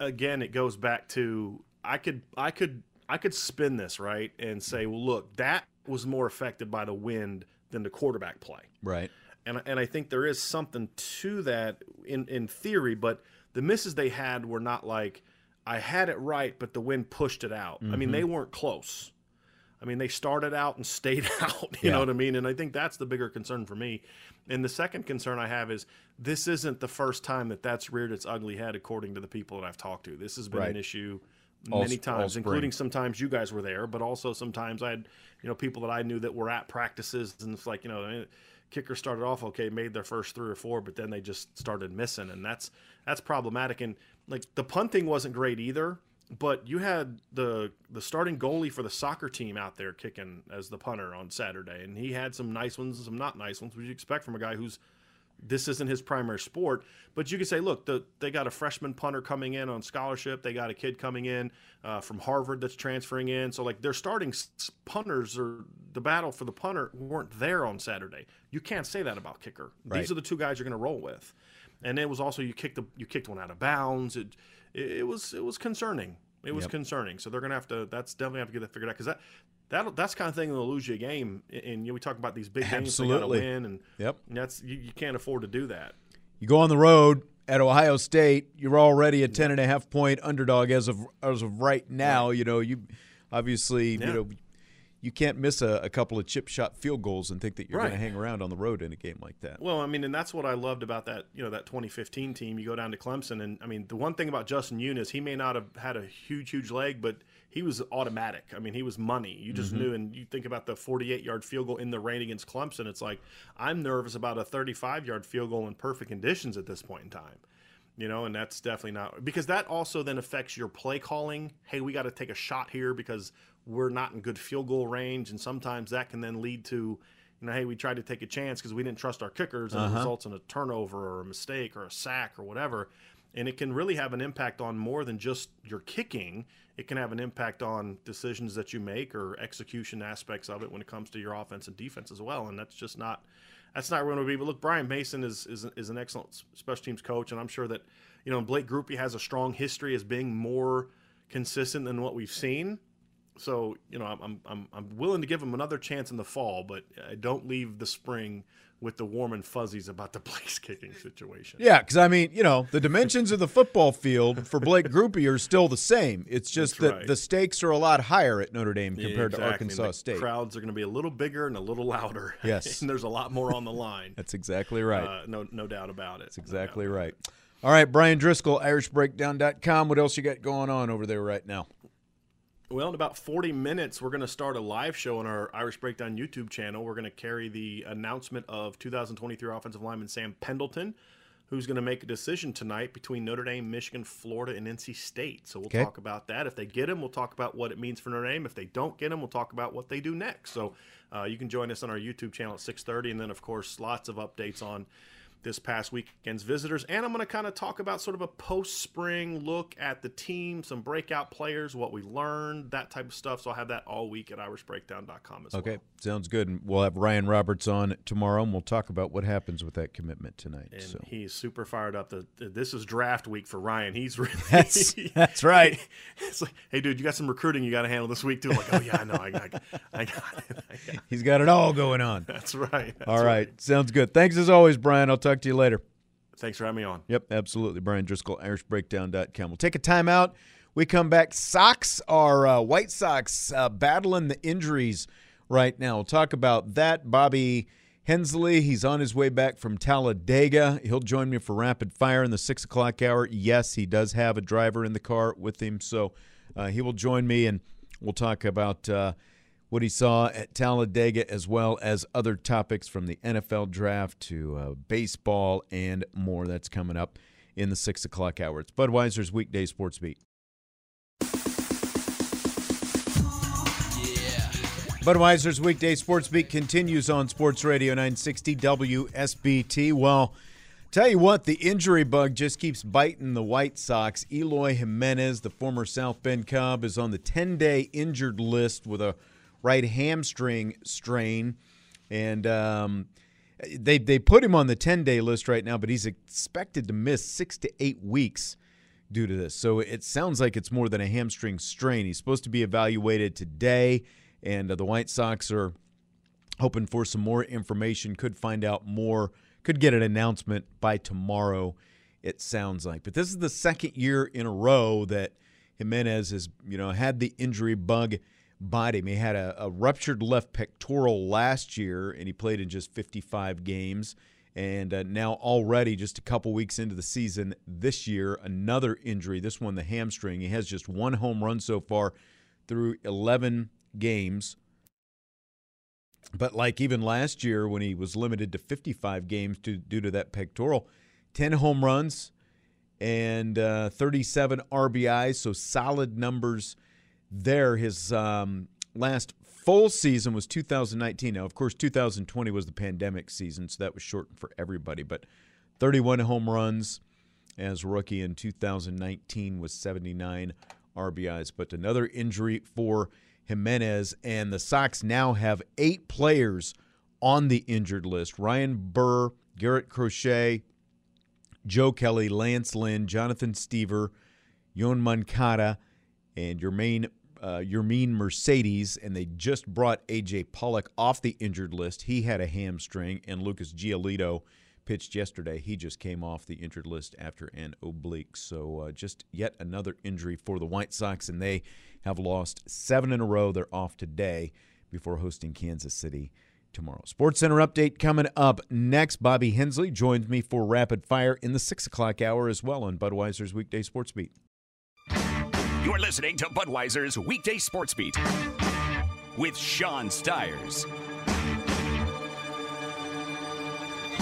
again, it goes back to I could I could I could spin this right and say, well, look, that was more affected by the wind than the quarterback play. Right. and and I think there is something to that in in theory, but the misses they had were not like I had it right, but the wind pushed it out. I mean, they mm-hmm. weren't close. I mean, they started out and stayed out. You Yeah. know what I mean? And I think that's the bigger concern for me. And the second concern I have is this isn't the first time that that's reared its ugly head, according to the people that I've talked to. This has been Right. an issue All many times, including sometimes you guys were there, but also sometimes I had, you know, people that I knew that were at practices, and it's like, you know, eh, kicker started off okay, made their first three or four, but then they just started missing, and that's that's problematic. And like the punting wasn't great either, but you had the the starting goalie for the soccer team out there kicking as the punter on Saturday, and he had some nice ones and some not nice ones, which you expect from a guy who's this isn't his primary sport. But you could say, look, the, they got a freshman punter coming in on scholarship. They got a kid coming in uh, from Harvard that's transferring in. So like their starting punters or the battle for the punter weren't there on Saturday. You can't say that about kicker. Right. These are the two guys you're going to roll with. And it was also you kicked the you kicked one out of bounds. It it, it was it was concerning. It was Yep. concerning. So they're going to have to. That's definitely have to get that figured out because that. That, that's kind of thing that'll lose you a game, and and, you know, we talk about these big games they got to Absolutely. win, and Yep. that's you, you can't afford to do that. You go on the road at Ohio State, you're already a 10 and a half point underdog as of as of right now. You know, you obviously, Yeah. you know, you can't miss a, a couple of chip shot field goals and think that you're going to hang around on the road in a game like that. Well, I mean, and that's what I loved about that, you know, that 2015 team. You go down to Clemson, and I mean, the one thing about Justin Eunice, he may not have had a huge, huge leg, but he was automatic. I mean, he was money. You just Mhm. knew, and you think about the 48 yard field goal in the rain against Clemson. It's like I'm nervous about a 35 yard field goal in perfect conditions at this point in time. You know, and that's definitely not because that also then affects your play calling. Hey, we got to take a shot here because we're not in good field goal range, and sometimes that can then lead to, you know, hey, we tried to take a chance because we didn't trust our kickers, and it Uh-huh. results in a turnover or a mistake or a sack or whatever. And it can really have an impact on more than just your kicking. It can have an impact on decisions that you make or execution aspects of it when it comes to your offense and defense as well. And that's just not that's not going to be. But look, Brian Mason is, is is an excellent special teams coach, and I'm sure that you know Blake Grupe has a strong history as being more consistent than what we've seen. So you know, I'm I'm I'm willing to give him another chance in the fall, but I don't leave the spring with the warm and fuzzies about the place kicking situation. Yeah, because I mean, you know, the dimensions of the football field for Blake Grupe are still the same. It's just That's that right. the stakes are a lot higher at Notre Dame compared Yeah, to. Arkansas State. Crowds are going to be a little bigger and a little louder. Yes. and there's a lot more on the line. That's exactly right. Uh, no, no doubt about it. That's exactly right. All right, Bryan Driskell, IrishBreakdown.com. What else you got going on over there right now? Well, in about 40 minutes, we're going to start a live show on our Irish Breakdown YouTube channel. We're going to carry the announcement of 2023 offensive lineman Sam Pendleton, who's going to make a decision tonight between Notre Dame, Michigan, Florida, and NC State. So we'll Okay. talk about that. If they get him, we'll talk about what it means for Notre Dame. If they don't get him, we'll talk about what they do next. So uh, you can join us on our YouTube channel at 6:30, and then of course lots of updates on this past weekend's visitors. And I'm going to kind of talk about sort of a post spring look at the team, some breakout players, what we learned, that type of stuff. So I'll have that all week at irishbreakdown.com as Okay, well. sounds good. And we'll have Ryan Roberts on tomorrow, and we'll talk about what happens with that commitment tonight. And so he's super fired up. The, this is draft week for Ryan. He's really That's- that's right. It's like, hey, dude, you got some recruiting you got to handle this week too. I'm like, oh yeah, I know, I got, I got it. I got it. he's got it all going on. That's right. That's all right. sounds good. Thanks as always, Bryan. I'll talk to you later. Thanks for having me on. Yep, absolutely. Bryan Driskell, IrishBreakdown.com. We'll take a timeout. We come back. Sox are uh, White Sox uh, battling the injuries right now. We'll talk about that. Bobby Hensley, he's on his way back from Talladega. He'll join me for rapid fire in the six o'clock hour. Yes, he does have a driver in the car with him, so uh, he will join me, and we'll talk about. What he saw at Talladega, as well as other topics from the NFL draft to uh, baseball and more. That's coming up in the six o'clock hour. It's Budweiser's weekday sports beat. Budweiser's weekday sports beat continues on Sports Radio 960 WSBT. Well, tell you what, the injury bug just keeps biting the White Sox. Eloy Jimenez, the former South Bend Cub, is on the 10 day injured list with a right hamstring strain. And um, they, they put him on the 10 day list right now, but he's expected to miss six to eight weeks due to this. So it sounds like it's more than a hamstring strain. He's supposed to be evaluated today, and uh, the White Sox are hoping for some more information. Could find out more, could get an announcement by tomorrow, it sounds like. But this is the second year in a row that Jimenez has, you know, had the injury bug him. He had a, a ruptured left pectoral last year, and he played in just 55 games. And uh, now, already, just a couple weeks into the season this year, another injury. This one, the hamstring. He has just one home run so far through 11 games. But like even last year, when he was limited to 55 games due, due to that pectoral, 10 home runs and uh, 37 RBIs. So solid numbers there. His um, last full season was 2019. Now, of course, 2020 was the pandemic season, so that was shortened for everybody. But 31 home runs as rookie in 2019 was 79 RBIs. But another injury for Jimenez, and the Sox now have eight players on the injured list Ryan Burr, Garrett Crochet, Joe Kelly, Lance Lynn, Jonathan Stiever, Yoán Moncada, and Jermaine uh, Yermín Mercedes, and they just brought AJ Pollock off the injured list. He had a hamstring, and Lucas Giolito pitched yesterday. He just came off the injured list after an oblique. So uh, just yet another injury for the White Sox, and they have lost seven in a row. They're off today before hosting Kansas City tomorrow. Sports Center update coming up next. Bobby Hensley joins me for rapid fire in the six o'clock hour as well on Budweiser's weekday sports beat. You're listening to Budweiser's Weekday Sports Beat with Sean Stires.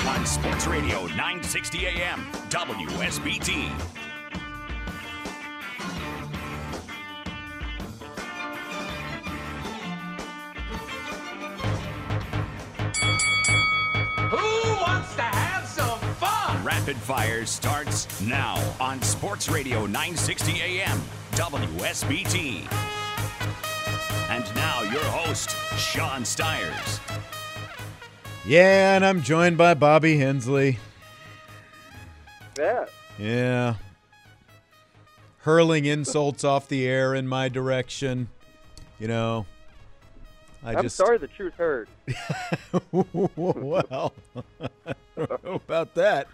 On Sports Radio 960 AM, WSBT. Rapid Fire starts now on Sports Radio 960 AM, WSBT. And now your host, Sean Stires. Yeah, and I'm joined by Bobby Hensley. Yeah. Yeah. hurling insults off the air in my direction. You know, I I'm just sorry the truth hurt. well, I don't know about that.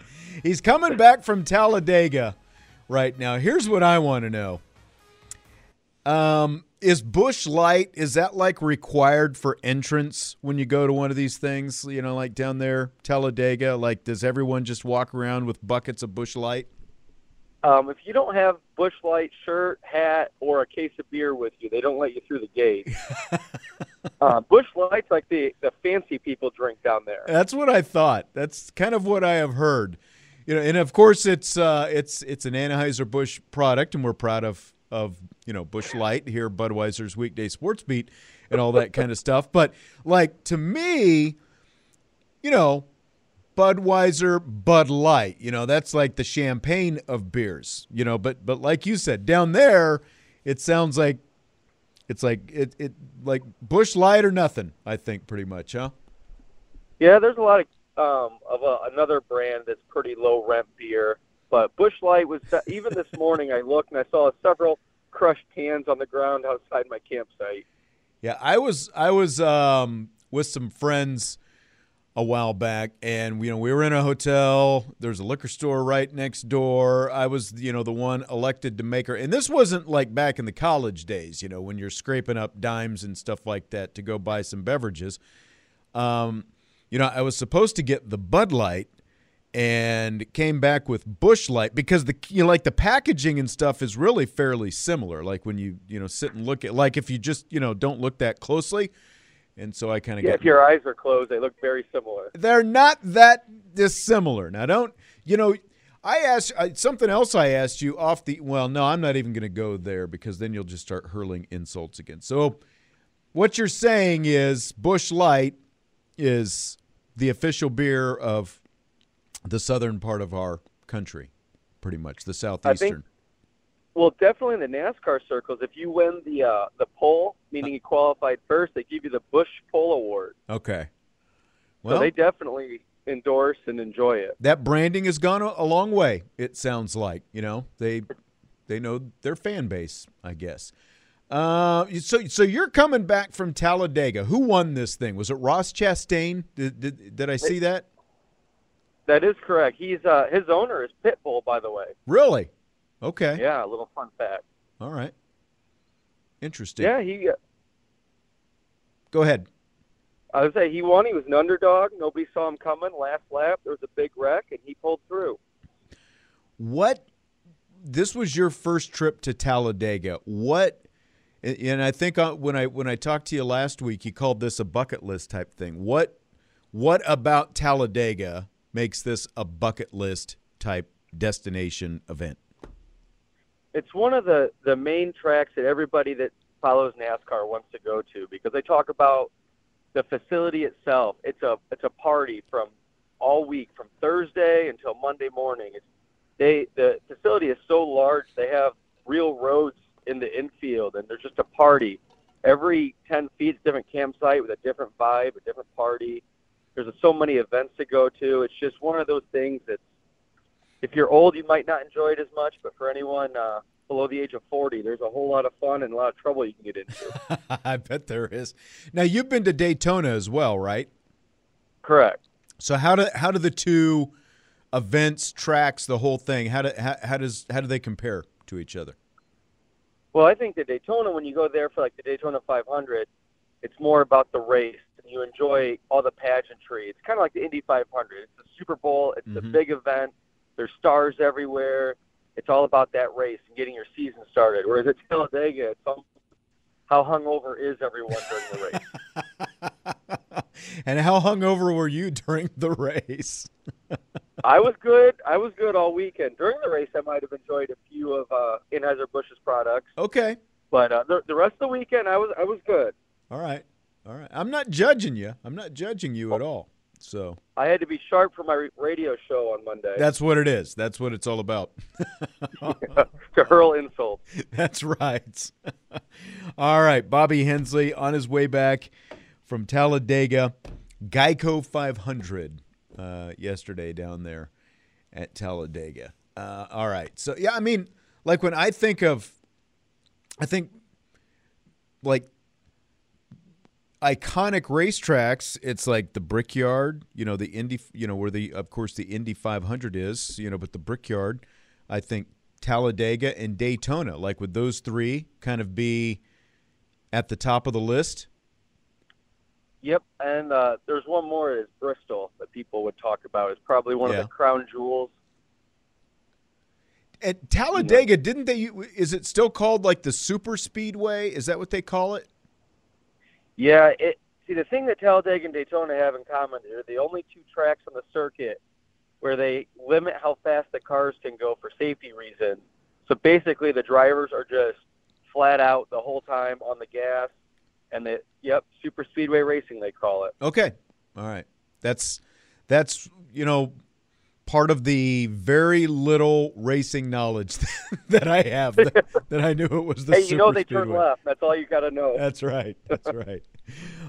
He's coming back from Talladega right now. Here's what I want to know. Um, is Busch Light is that like required for entrance when you go to one of these things? You know, like down there, Talladega. Like, does everyone just walk around with buckets of Busch Light? Um, if you don't have Busch Light shirt, hat, or a case of beer with you, they don't let you through the gate. uh, Busch Light's like the the fancy people drink down there. That's what I thought. That's kind of what I have heard. You know, and of course it's uh, it's it's an Anheuser Busch product, and we're proud of of you know Busch Light here, Budweiser's weekday sports beat, and all that kind of stuff. But like to me, you know, Budweiser, Bud Light, you know, that's like the champagne of beers, you know. But but like you said, down there, it sounds like it's like it it like Busch Light or nothing. I think pretty much, huh? Yeah, there's a lot of um, of a, another brand that's pretty low rent beer. But Busch Light was even this morning. I looked and I saw several crushed cans on the ground outside my campsite. Yeah, I was I was um, with some friends a while back, and you know we were in a hotel. There's a liquor store right next door. I was you know the one elected to make her, and this wasn't like back in the college days, you know, when you're scraping up dimes and stuff like that to go buy some beverages. Um, you know, I was supposed to get the Bud Light and came back with Busch Light because the you know like the packaging and stuff is really fairly similar. Like when you you know sit and look at like if you just you know don't look that closely, and so I kind of yeah. got If your eyes are closed, they look very similar. they're not that dissimilar. Now don't you know? I asked uh, something else. I asked you off the well. No, I'm not even going to go there because then you'll just start hurling insults again. So what you're saying is Busch Light is the official beer of the southern part of our country, pretty much the southeastern. Well, definitely in the NASCAR circles, if you win the uh, the pole, meaning you qualified first, they give you the Busch Pole Award. Okay. so Well, they definitely endorse and enjoy it. that branding has gone a, a long way. It sounds like you know they they know their fan base, I guess. Uh, so so you're coming back from Talladega. Who won this thing? Was it Ross Chastain? Did did, did I see that? That is correct. He's uh, his owner is Pitbull, by the way. Really? Okay. Yeah, a little fun fact. All right. Interesting. Yeah, he. uh, Go ahead. I would say he won. He was an underdog. Nobody saw him coming. Last lap, there was a big wreck, and he pulled through. What? This was your first trip to Talladega. What? and- I think uh, when I when I talked to you last week, you called this a bucket list type thing. What? What about Talladega makes this a bucket list type destination event? It's one of the the main tracks that everybody that follows NASCAR wants to go to because they talk about the facility itself. It's a it's a party from all week from Thursday until Monday morning. It's they the facility is so large they have real roads in the infield and there's just a party. Every ten feet is a different campsite with a different vibe, a different party. There's so many events to go to. It's just one of those things that's if you're old, you might not enjoy it as much, but for anyone uh, below the age of 40, there's a whole lot of fun and a lot of trouble you can get into. I bet there is. Now you've been to Daytona as well, right? Correct. So how do how do the two events, tracks, the whole thing? How do how, how does how do they compare to each other? Well, I think the Daytona, when you go there for like the Daytona 500, it's more about the race and you enjoy all the pageantry. It's kind of like the Indy 500. It's the Super Bowl. It's a Mhm. big event. There's stars everywhere. It's all about that race and getting your season started. Whereas at Talladega, it's all how hungover is everyone during the race. and how hungover were you during the race? I was good. I was good all weekend. During the race, I might have enjoyed a few of uh, Anheuser Busch's products, Okay. but uh, the, the rest of the weekend, I was I was good. All right. All right. I'm not judging you. I'm not judging you at all. So I had to be sharp for my radio show on Monday that's what it is. That's what it's all about. to hurl insults. That's right. All right. Bobby Hensley on his way back from Talladega, Geico 500 uh, yesterday down there at Talladega. Uh, all right. So, yeah, I mean, like when I think of, I think like iconic racetracks. It's like the Brickyard, you know, the Indy, you know, where the of course the Indy 500 is, you know, but the Brickyard. I think Talladega and Daytona. Like would those three kind of be at the top of the list? Yep, and uh, there's one more is Bristol that people would talk about. It's probably one Yeah. of the crown jewels. At Talladega, didn't they? Is it still called like the Super Speedway? Is that what they call it? Yeah, it. See, the thing that Talladega and Daytona have in common, they're the only two tracks on the circuit where they limit how fast the cars can go for safety reasons. So basically, the drivers are just flat out the whole time on the gas, and the yep, super speedway racing they call it. Okay, all right. That's that's you know part of the very little racing knowledge that I have that, that I knew it was the. hey, you know they turn left. That's all you got to know. That's right. That's right.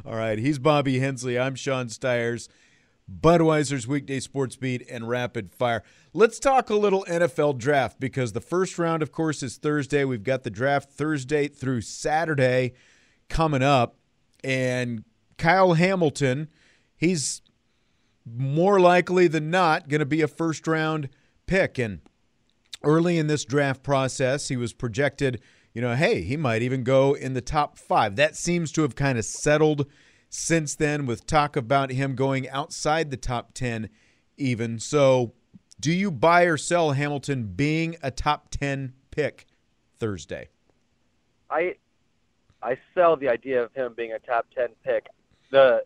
All right. He's Bobby Hensley. I'm Sean Stires. Budweiser's weekday sports beat and rapid fire. Let's talk a little NFL draft because the first round, of course, is Thursday. We've got the draft Thursday through Saturday coming up. And Kyle Hamilton, he's more likely than not going to be a first round pick. And early in this draft process, he was projected, you know, hey, he might even go in the top five. That seems to have kind of settled since then with talk about him going outside the top 10 even. So, do you buy or sell Hamilton being a top 10 pick Thursday? I I sell the idea of him being a top ten pick. The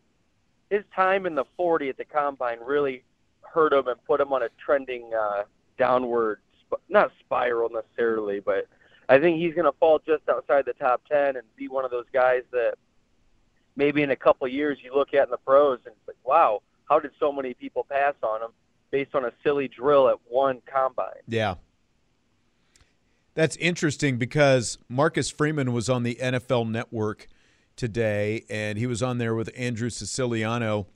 his time in the forty at the combine really hurt him and put him on a trending uh, downward, sp- not spiral necessarily, but I think he's going to fall just outside the top ten and be one of those guys that maybe in a couple years you look at in the pros and it's like, wow, how did so many people pass on him based on a silly drill at one combine? Yeah. That's interesting because Marcus Freeman was on the NFL network today and he was on there with Andrew Siciliano.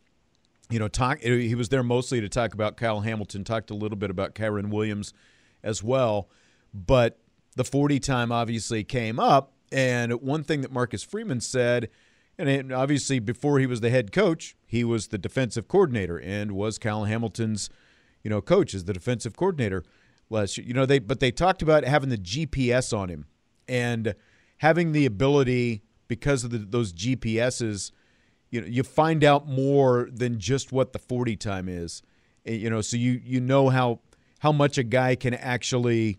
You know, talk eh, he was there mostly to talk about Kyle Hamilton, talked a little bit about Kyren Williams as well, but the 40 time obviously came up and one thing that Marcus Freeman said and obviously before he was the head coach, he was the defensive coordinator and was Kyle Hamilton's, you know, coach as the defensive coordinator last year. You know, they but they talked about having the GPS on him and having the ability because of the, those GPSs, you know, you find out more than just what the 40 time is. You know, so you you know how how much a guy can actually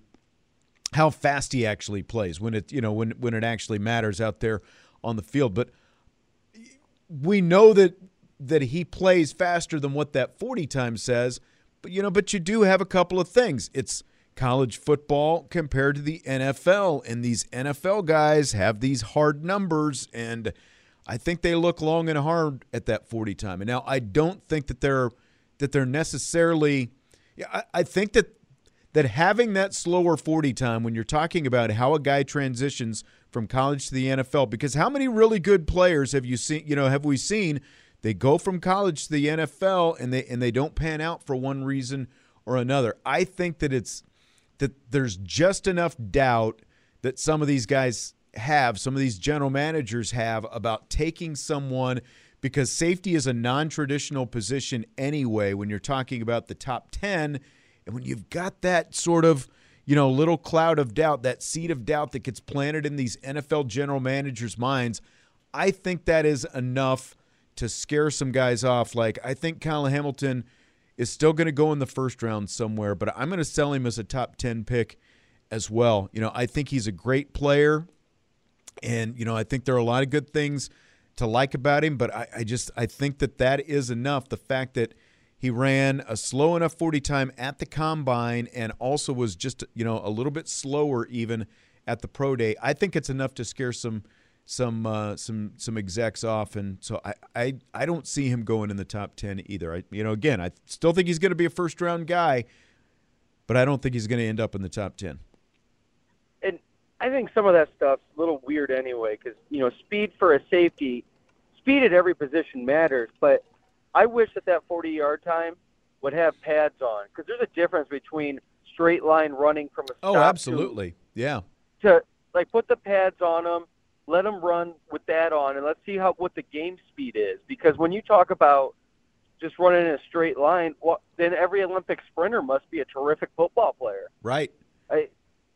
how fast he actually plays when it you know when when it actually matters out there on the field. But we know that that he plays faster than what that 40 time says. But you know, but you do have a couple of things. It's college football compared to the NFL, and these NFL guys have these hard numbers, and I think they look long and hard at that 40 time. And now I don't think that they're that they're necessarily. I, I think that that having that slower 40 time when you're talking about how a guy transitions from college to the NFL because how many really good players have you seen you know have we seen they go from college to the NFL and they and they don't pan out for one reason or another I think that it's that there's just enough doubt that some of these guys have some of these general managers have about taking someone because safety is a non-traditional position anyway when you're talking about the top 10 and when you've got that sort of, you know, little cloud of doubt, that seed of doubt that gets planted in these NFL general managers' minds, I think that is enough to scare some guys off. Like, I think Kyle Hamilton is still going to go in the first round somewhere, but I'm going to sell him as a top 10 pick as well. You know, I think he's a great player. And, you know, I think there are a lot of good things to like about him, but I, I just, I think that that is enough. The fact that, he ran a slow enough 40 time at the combine and also was just, you know, a little bit slower even at the pro day. I think it's enough to scare some some uh, some some execs off and so I, I I don't see him going in the top 10 either. I you know, again, I still think he's going to be a first round guy, but I don't think he's going to end up in the top 10. and I think some of that stuff's a little weird anyway because you know speed for a safety, speed at every position matters. But I wish that that 40 yard time would have pads on because there's a difference between straight line running from a Oh, absolutely. to Yeah. To like put the pads on them, let them run with that on, and let's see how what the game speed is. Because when you talk about just running in a straight line, well, then every Olympic sprinter must be a terrific football player. Right. I,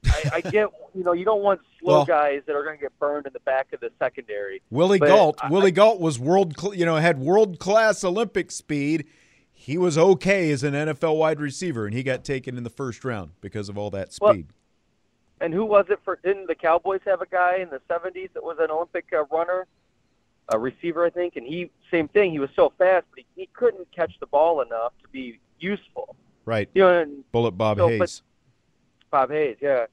I, I get, you know, you don't want slow Well- guys that are going to get burned in the back of the secondary. Willie But Gault. I- Willie Gault was world, cl- you know, had world class Olympic speed. He was okay as an NFL wide receiver, and he got taken in the first round because of all that Well, speed. And who was it for? Didn't the Cowboys have a guy in the '70s that was an Olympic uh, runner, a receiver, I think? And he, same thing. He was so fast, but he, he couldn't catch the ball enough to be useful. right. You know, and Bullet Bob so, Hayes. Bob Hayes, yeah.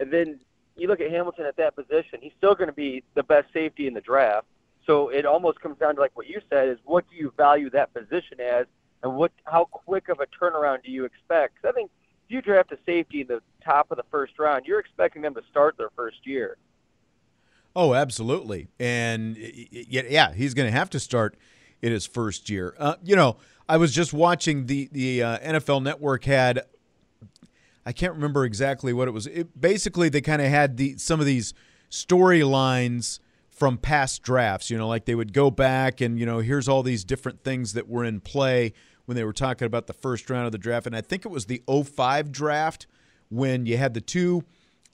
And then you look at Hamilton at that position. He's still going to be the best safety in the draft. So it almost comes down to like what you said: is what do you value that position as, and what how quick of a turnaround do you expect? 'Cause I think if you draft a safety in the top of the first round, you're expecting them to start their first year. Oh, absolutely. And yeah, he's going to have to start in his first year. Uh, you know, I was just watching the the uh, NFL Network had I can't remember exactly what it was. It, basically, they kind of had the some of these storylines from past drafts. You know, like they would go back and you know, here's all these different things that were in play when they were talking about the first round of the draft. And I think it was the 05 draft when you had the two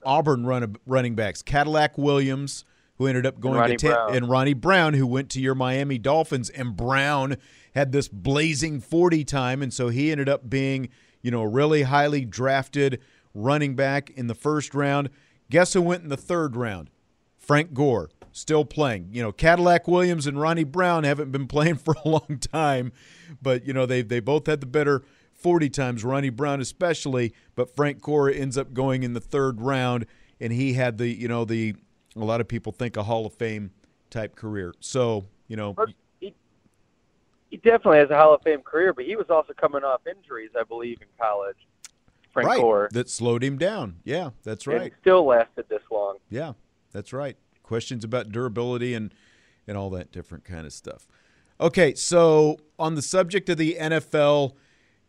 Auburn run, running backs, Cadillac Williams, who ended up going Ronnie to Brown. and Ronnie Brown, who went to your Miami Dolphins, and Brown had this blazing 40 time, and so he ended up being, you know, a really highly drafted running back in the first round. Guess who went in the third round? Frank Gore, still playing. You know, Cadillac Williams and Ronnie Brown haven't been playing for a long time, but you know they they both had the better 40 times. Ronnie Brown especially, but Frank Gore ends up going in the third round, and he had the you know the a lot of people think a Hall of Fame type career. So you know, he, he definitely has a Hall of Fame career, but he was also coming off injuries, I believe, in college. Frank right, Gore. that slowed him down. Yeah, that's right. he still lasted this long. Yeah, that's right. Questions about durability and and all that different kind of stuff. Okay, so on the subject of the NFL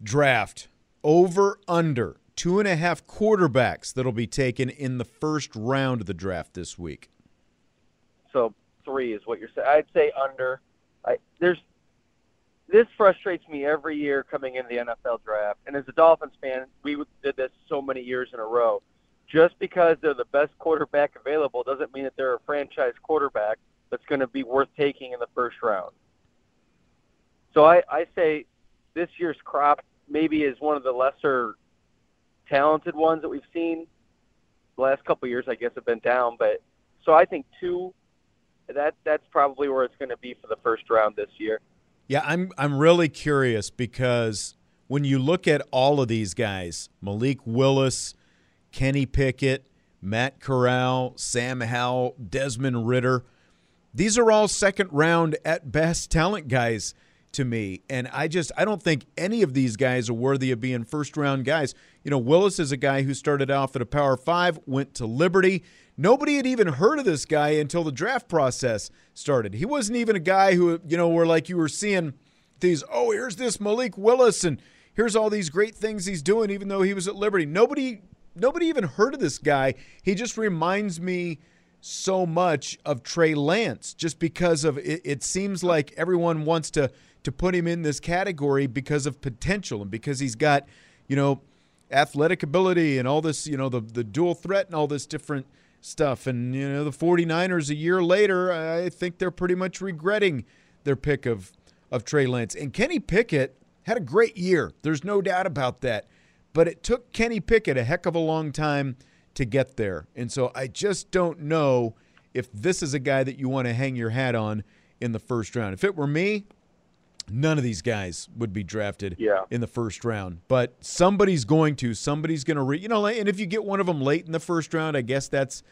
draft, over under two and a half quarterbacks that'll be taken in the first round of the draft this week. So three is what you're saying. I'd say under. I, there's this frustrates me every year coming into the NFL draft. And as a Dolphins fan, we did this so many years in a row. Just because they're the best quarterback available doesn't mean that they're a franchise quarterback that's going to be worth taking in the first round. So I, I say this year's crop maybe is one of the lesser talented ones that we've seen. The last couple of years, I guess, have been down, but so I think two. That that's probably where it's going to be for the first round this year. Yeah, I'm I'm really curious because when you look at all of these guys, Malik Willis, Kenny Pickett, Matt Corral, Sam Howell, Desmond Ridder, these are all second round at best talent guys to me. And I just I don't think any of these guys are worthy of being first round guys. You know, Willis is a guy who started off at a power five, went to Liberty. Nobody had even heard of this guy until the draft process started. He wasn't even a guy who, you know, where like you were seeing these, oh, here's this Malik Willis and here's all these great things he's doing, even though he was at Liberty. Nobody nobody even heard of this guy. He just reminds me so much of Trey Lance just because of it, it seems like everyone wants to to put him in this category because of potential and because he's got, you know, athletic ability and all this, you know, the the dual threat and all this different stuff. And you know, the 49ers a year later, I think they're pretty much regretting their pick of of Trey Lance. And Kenny Pickett had a great year. There's no doubt about that. But it took Kenny Pickett a heck of a long time to get there. And so I just don't know if this is a guy that you want to hang your hat on in the first round. If it were me, none of these guys would be drafted Yeah. in the first round. But somebody's going to. Somebody's going to, re- you know, and if you get one of them late in the first round, I guess that's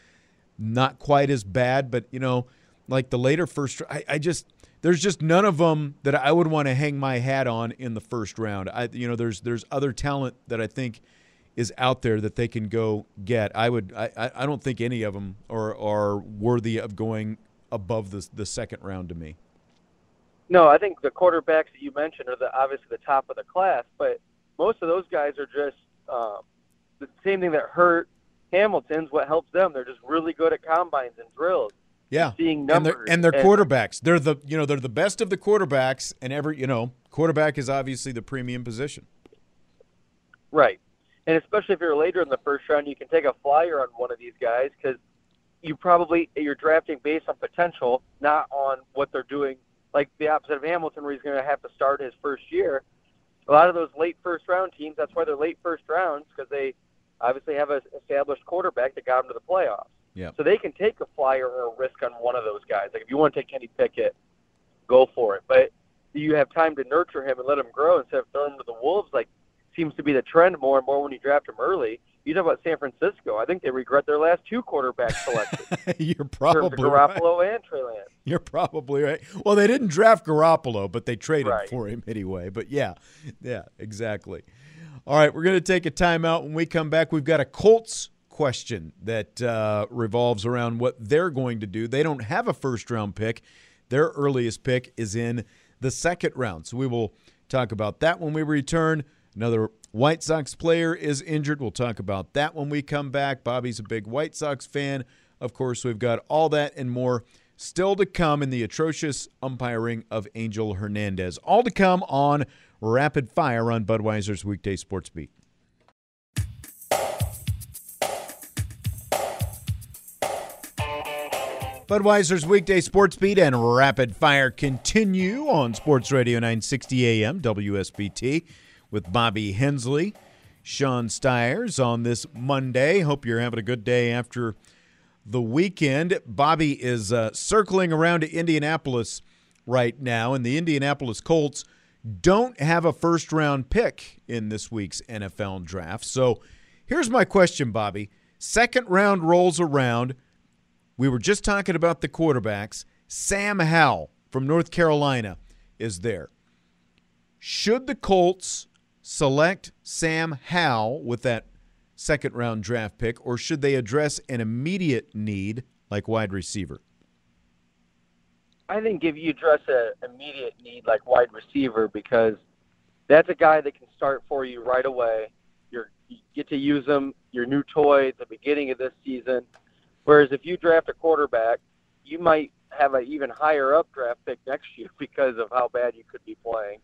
not quite as bad. But, you know, like the later first, I, I just, there's just none of them that I would want to hang my hat on in the first round. I, you know, there's, there's other talent that I think is out there that they can go get. I would, I, I don't think any of them are, are worthy of going above the, the second round to me. No, I think the quarterbacks that you mentioned are the obviously the top of the class, but most of those guys are just um, the same thing that hurt Hamilton's what helps them. They're just really good at combines and drills. Yeah, seeing and they're, and they're quarterbacks. They're the you know they're the best of the quarterbacks, and every you know quarterback is obviously the premium position. Right, and especially if you're later in the first round, you can take a flyer on one of these guys because you probably you're drafting based on potential, not on what they're doing. Like the opposite of Hamilton, where he's going to have to start his first year. A lot of those late first round teams, that's why they're late first rounds because they obviously have an established quarterback that got them to the playoffs. Yeah. So they can take a flyer or a risk on one of those guys. Like if you want to take Kenny Pickett, go for it. But you have time to nurture him and let him grow instead of throwing him to the wolves. Like seems to be the trend more and more when you draft him early. You talk about San Francisco. I think they regret their last two quarterback selections. You're probably Garoppolo right. and Trey Lance. You're probably right. Well, they didn't draft Garoppolo, but they traded Right. for him anyway. But yeah, yeah, exactly. All right, we're going to take a timeout. When we come back, we've got a Colts question that uh, revolves around what they're going to do. They don't have a first round pick. Their earliest pick is in the second round. So we will talk about that when we return. Another White Sox player is injured. We'll talk about that when we come back. Bobby's a big White Sox fan. Of course, we've got all that and more still to come in the atrocious umpiring of Angel Hernandez. All to come on Rapid Fire on Budweiser's Weekday Sports Beat. Budweiser's weekday sports beat and rapid fire continue on Sports Radio 960 AM WSBT with Bobby Hensley, Sean Stires on this Monday. Hope you're having a good day after the weekend. Bobby is uh, circling around to Indianapolis right now, and the Indianapolis Colts don't have a first round pick in this week's NFL draft. So here's my question, Bobby. Second round rolls around. We were just talking about the quarterbacks. Sam Howell from North Carolina is there. Should the Colts select Sam Howell with that second round draft pick, or should they address an immediate need like wide receiver? I think if you address an immediate need like wide receiver, because that's a guy that can start for you right away. You're, you get to use him, your new toy at the beginning of this season. Whereas if you draft a quarterback, you might have an even higher up draft pick next year because of how bad you could be playing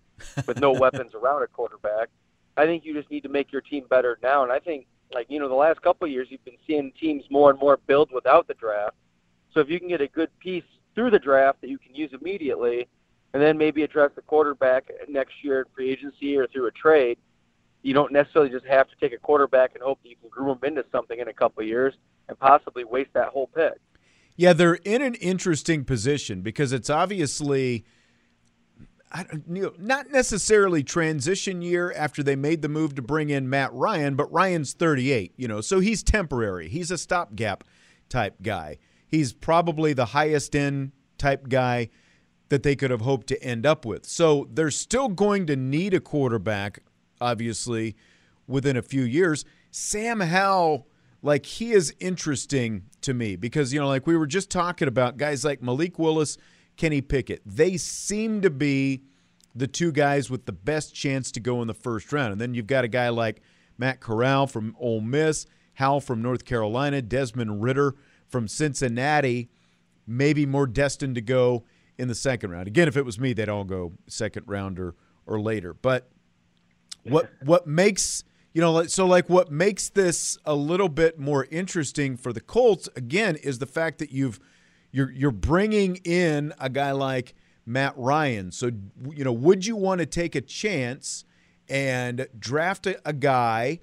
with no weapons around a quarterback. I think you just need to make your team better now. And I think, like, you know, the last couple of years, you've been seeing teams more and more build without the draft. So if you can get a good piece through the draft that you can use immediately, and then maybe address the quarterback next year in free agency or through a trade, you don't necessarily just have to take a quarterback and hope that you can groom him into something in a couple years and possibly waste that whole pick. Yeah, they're in an interesting position because it's obviously not necessarily transition year after they made the move to bring in Matt Ryan, but Ryan's 38, you know, so he's temporary. He's a stopgap type guy. He's probably the highest end type guy that they could have hoped to end up with. So they're still going to need a quarterback, obviously, within a few years. Sam Howell, like, he is interesting to me because, you know, like we were just talking about guys like Malik Willis, Kenny Pickett. They seem to be the two guys with the best chance to go in the first round. And then you've got a guy like Matt Corral from Ole Miss, Howell from North Carolina, Desmond Ridder from Cincinnati, maybe more destined to go in the second round. Again, if it was me, they'd all go second round or, or later. But what what makes you know so like what makes this a little bit more interesting for the Colts again is the fact that you've you're you're bringing in a guy like Matt Ryan. So you know, would you want to take a chance and draft a, a guy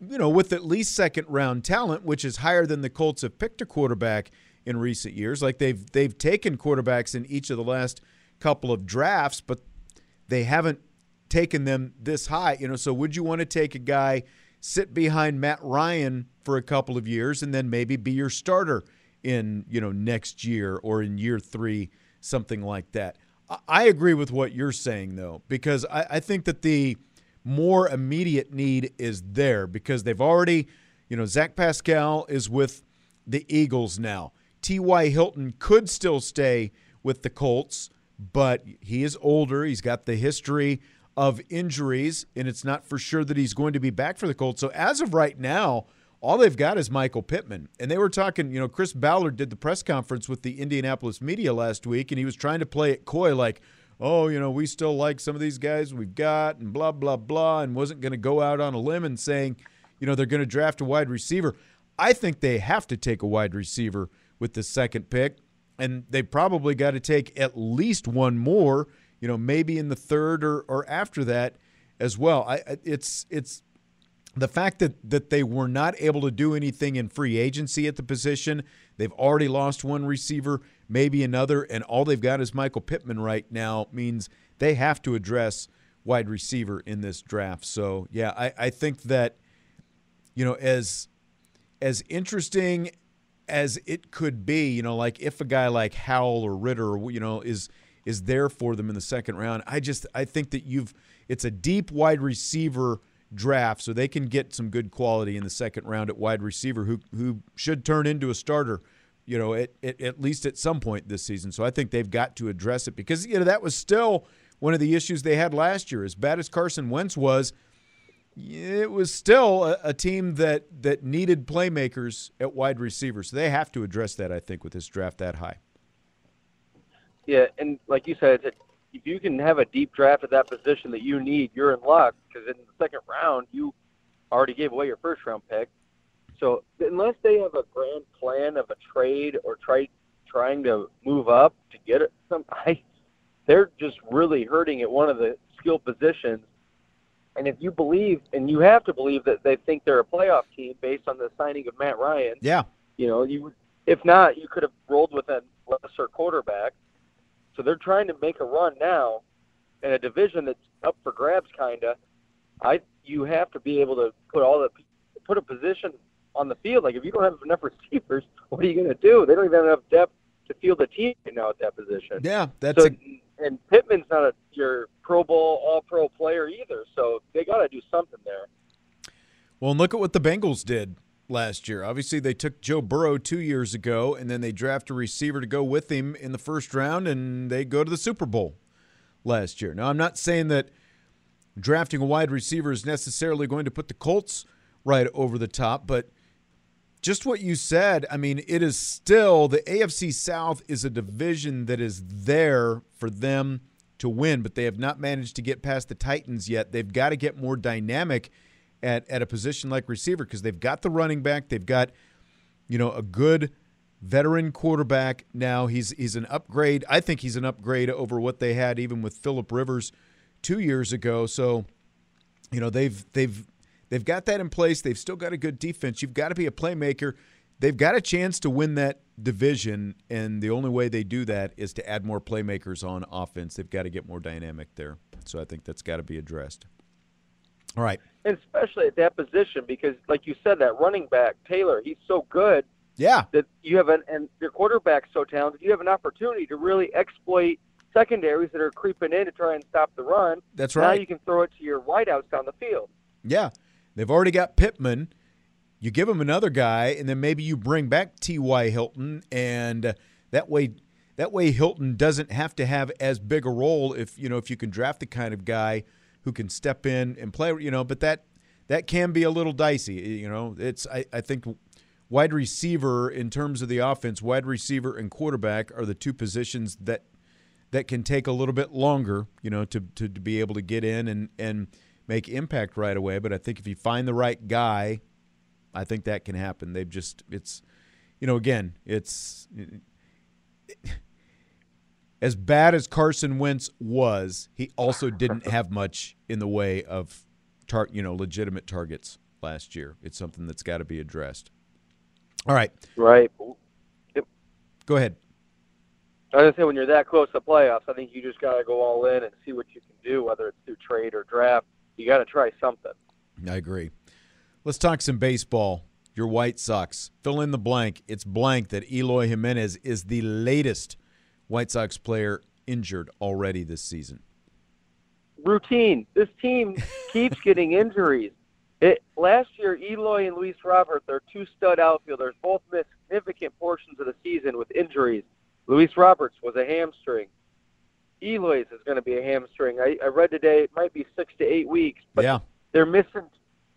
you know, with at least second round talent, which is higher than the Colts have picked a quarterback in recent years. Like they've they've taken quarterbacks in each of the last couple of drafts, but they haven't taken them this high. You know, so would you want to take a guy, sit behind Matt Ryan for a couple of years, and then maybe be your starter in you know next year or in year three, something like that? I, agree with what you're saying though, because I, I think that the more immediate need is there because they've already, you know, Zach Pascal is with the Eagles now. T.Y. Hilton could still stay with the Colts, but he is older. He's got the history of injuries, and it's not for sure that he's going to be back for the Colts. So as of right now, all they've got is Michael Pittman. And they were talking, you know, Chris Ballard did the press conference with the Indianapolis media last week, and he was trying to play it coy like, oh, you know, we still like some of these guys we've got, and blah, blah, blah, and wasn't going to go out on a limb and saying, you know, they're going to draft a wide receiver. I think they have to take a wide receiver with the second pick, and they probably got to take at least one more, you know, maybe in the third or, or after that as well. I, it's it's the fact that that they were not able to do anything in free agency at the position. They've already lost one receiver, maybe another, and all they've got is Michael Pittman right now. Means they have to address wide receiver in this draft. So yeah, I, I think that you know as as interesting as it could be, you know, like if a guy like Howell or Ridder, you know, is is there for them in the second round, I just I think that you've it's a deep wide receiver draft, so they can get some good quality in the second round at wide receiver, who who should turn into a starter, you know, at, at, at least at some point this season. So I think they've got to address it because you know that was still one of the issues they had last year. As bad as Carson Wentz was, it was still a, a team that that needed playmakers at wide receiver. So they have to address that, I think, with this draft that high. Yeah, and like you said, if you can have a deep draft at that position that you need, you're in luck because in the second round you already gave away your first round pick. So unless they have a grand plan of a trade or try trying to move up to get it, some I, they're just really hurting at one of the skill positions. And if you believe, and you have to believe that they think they're a playoff team based on the signing of Matt Ryan. Yeah. You know, you if not, you could have rolled with a lesser quarterback. So they're trying to make a run now in a division that's up for grabs, kinda. I you have to be able to put all the put a position on the field. Like if you don't have enough receivers, what are you going to do? They don't even have enough depth to field a team now at that position. Yeah, that's so, a, and Pittman's not a your Pro Bowl, All Pro player either. So they got to do something there. Well, and look at what the Bengals did last year. Obviously, they took Joe Burrow two years ago, and then they draft a receiver to go with him in the first round, and they go to the Super Bowl last year. Now, I'm not saying that drafting a wide receiver is necessarily going to put the Colts right over the top, but just what you said, I mean, it is still the AFC South is a division that is there for them to win, but they have not managed to get past the Titans yet. They've got to get more dynamic at, at a position like receiver because they've got the running back, they've got you know a good veteran quarterback now. He's he's an upgrade. I think he's an upgrade over what they had even with Philip Rivers two years ago. So you know they've they've they've got that in place. They've still got a good defense. You've got to be a playmaker. They've got a chance to win that division, and the only way they do that is to add more playmakers on offense. They've got to get more dynamic there. So I think that's got to be addressed. All right. And especially at that position, because like you said, that running back Taylor, he's so good. Yeah. That you have an and your quarterback's so talented, you have an opportunity to really exploit secondaries that are creeping in to try and stop the run. That's right. Now you can throw it to your wideouts down the field. Yeah. They've already got Pittman. You give him another guy, and then maybe you bring back T.Y. Hilton, and uh, that way, that way Hilton doesn't have to have as big a role if you know if you can draft the kind of guy who can step in and play. You know, but that that can be a little dicey. You know, it's I, I think wide receiver in terms of the offense, wide receiver and quarterback are the two positions that that can take a little bit longer. You know, to to, to be able to get in and and make impact right away. But I think if you find the right guy, I think that can happen. They've just it's you know again it's as bad as Carson Wentz was, he also didn't have much in the way of tar- you know legitimate targets last year. It's something that's got to be addressed. All right, Right. go ahead. I was gonna say when you're that close to playoffs, I think you just gotta go all in and see what you can do, whether it's through trade or draft. You gotta try something. I agree. Let's talk some baseball. Your White Sox. Fill in the blank. It's blank that Eloy Jimenez is the latest White Sox player injured already this season. Routine. This team keeps getting injuries. It, last year, Eloy and Luis Robert, their two stud outfielders, both missed significant portions of the season with injuries. Luis Roberts was a hamstring. Eloy's is going to be a hamstring. I, I read today it might be six to eight weeks, but yeah. they're missing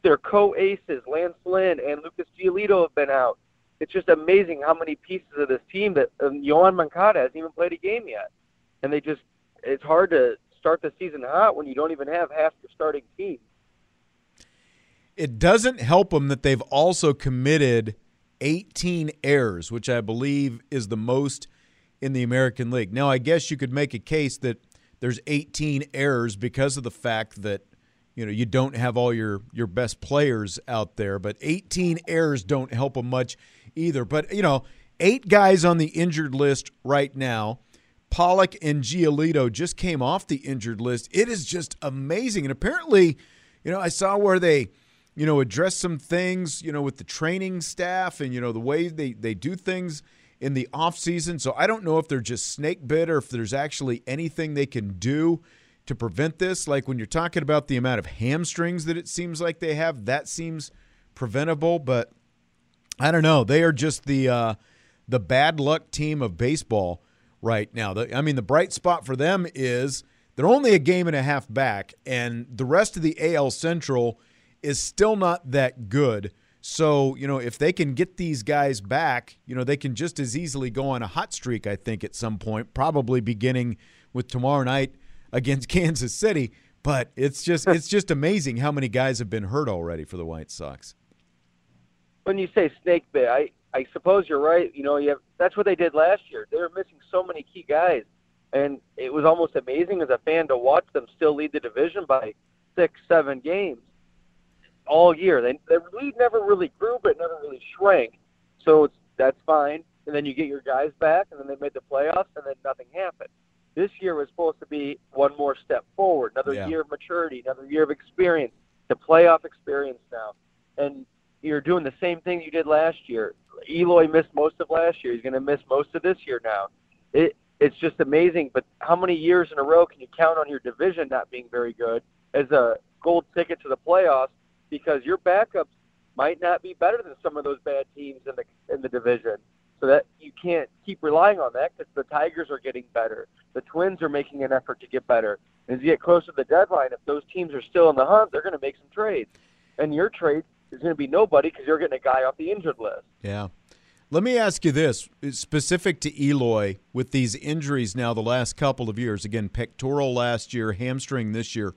their co-aces, Lance Lynn and Lucas Giolito, have been out. It's just amazing how many pieces of this team that um, Yoán Moncada hasn't even played a game yet, and they just it's hard to start the season hot when you don't even have half your starting team. It doesn't help them that they've also committed 18 errors, which I believe is the most in the American League. Now, I guess you could make a case that there's 18 errors because of the fact that you know you don't have all your your best players out there, but 18 errors don't help them much either. But you know, eight guys on the injured list right now. Pollock and Giolito just came off the injured list. It is just amazing, and apparently, you know, I saw where they you know, address some things, you know, with the training staff and, you know, the way they, they do things in the off season. So I don't know if they're just snake bit or if there's actually anything they can do to prevent this. Like when you're talking about the amount of hamstrings that it seems like they have, that seems preventable. But I don't know. They are just the uh, the bad luck team of baseball right now. The, I mean, the bright spot for them is they're only a game and a half back, and the rest of the AL Central – is still not that good. So, you know, if they can get these guys back, you know, they can just as easily go on a hot streak, I think, at some point, probably beginning with tomorrow night against Kansas City. But it's just it's just amazing how many guys have been hurt already for the White Sox. When you say snake bit, I, I suppose you're right. You know, you have, that's what they did last year. They were missing so many key guys. And it was almost amazing as a fan to watch them still lead the division by six, seven games all year. They, the lead never really grew, but never really shrank. So it's, that's fine. And then you get your guys back, and then they made the playoffs, and then nothing happened. This year was supposed to be one more step forward, another Yeah. year of maturity, another year of experience, the playoff experience now. And you're doing the same thing you did last year. Eloy missed most of last year. He's going to miss most of this year now. It it's just amazing. But how many years in a row can you count on your division not being very good as a gold ticket to the playoffs? Because your backups might not be better than some of those bad teams in the in the division. So that you can't keep relying on that because the Tigers are getting better. The Twins are making an effort to get better. As you get closer to the deadline, if those teams are still in the hunt, they're going to make some trades. And your trade is going to be nobody because you're getting a guy off the injured list. Yeah. Let me ask you this specific to Eloy with these injuries now the last couple of years. Again, pectoral last year, hamstring this year.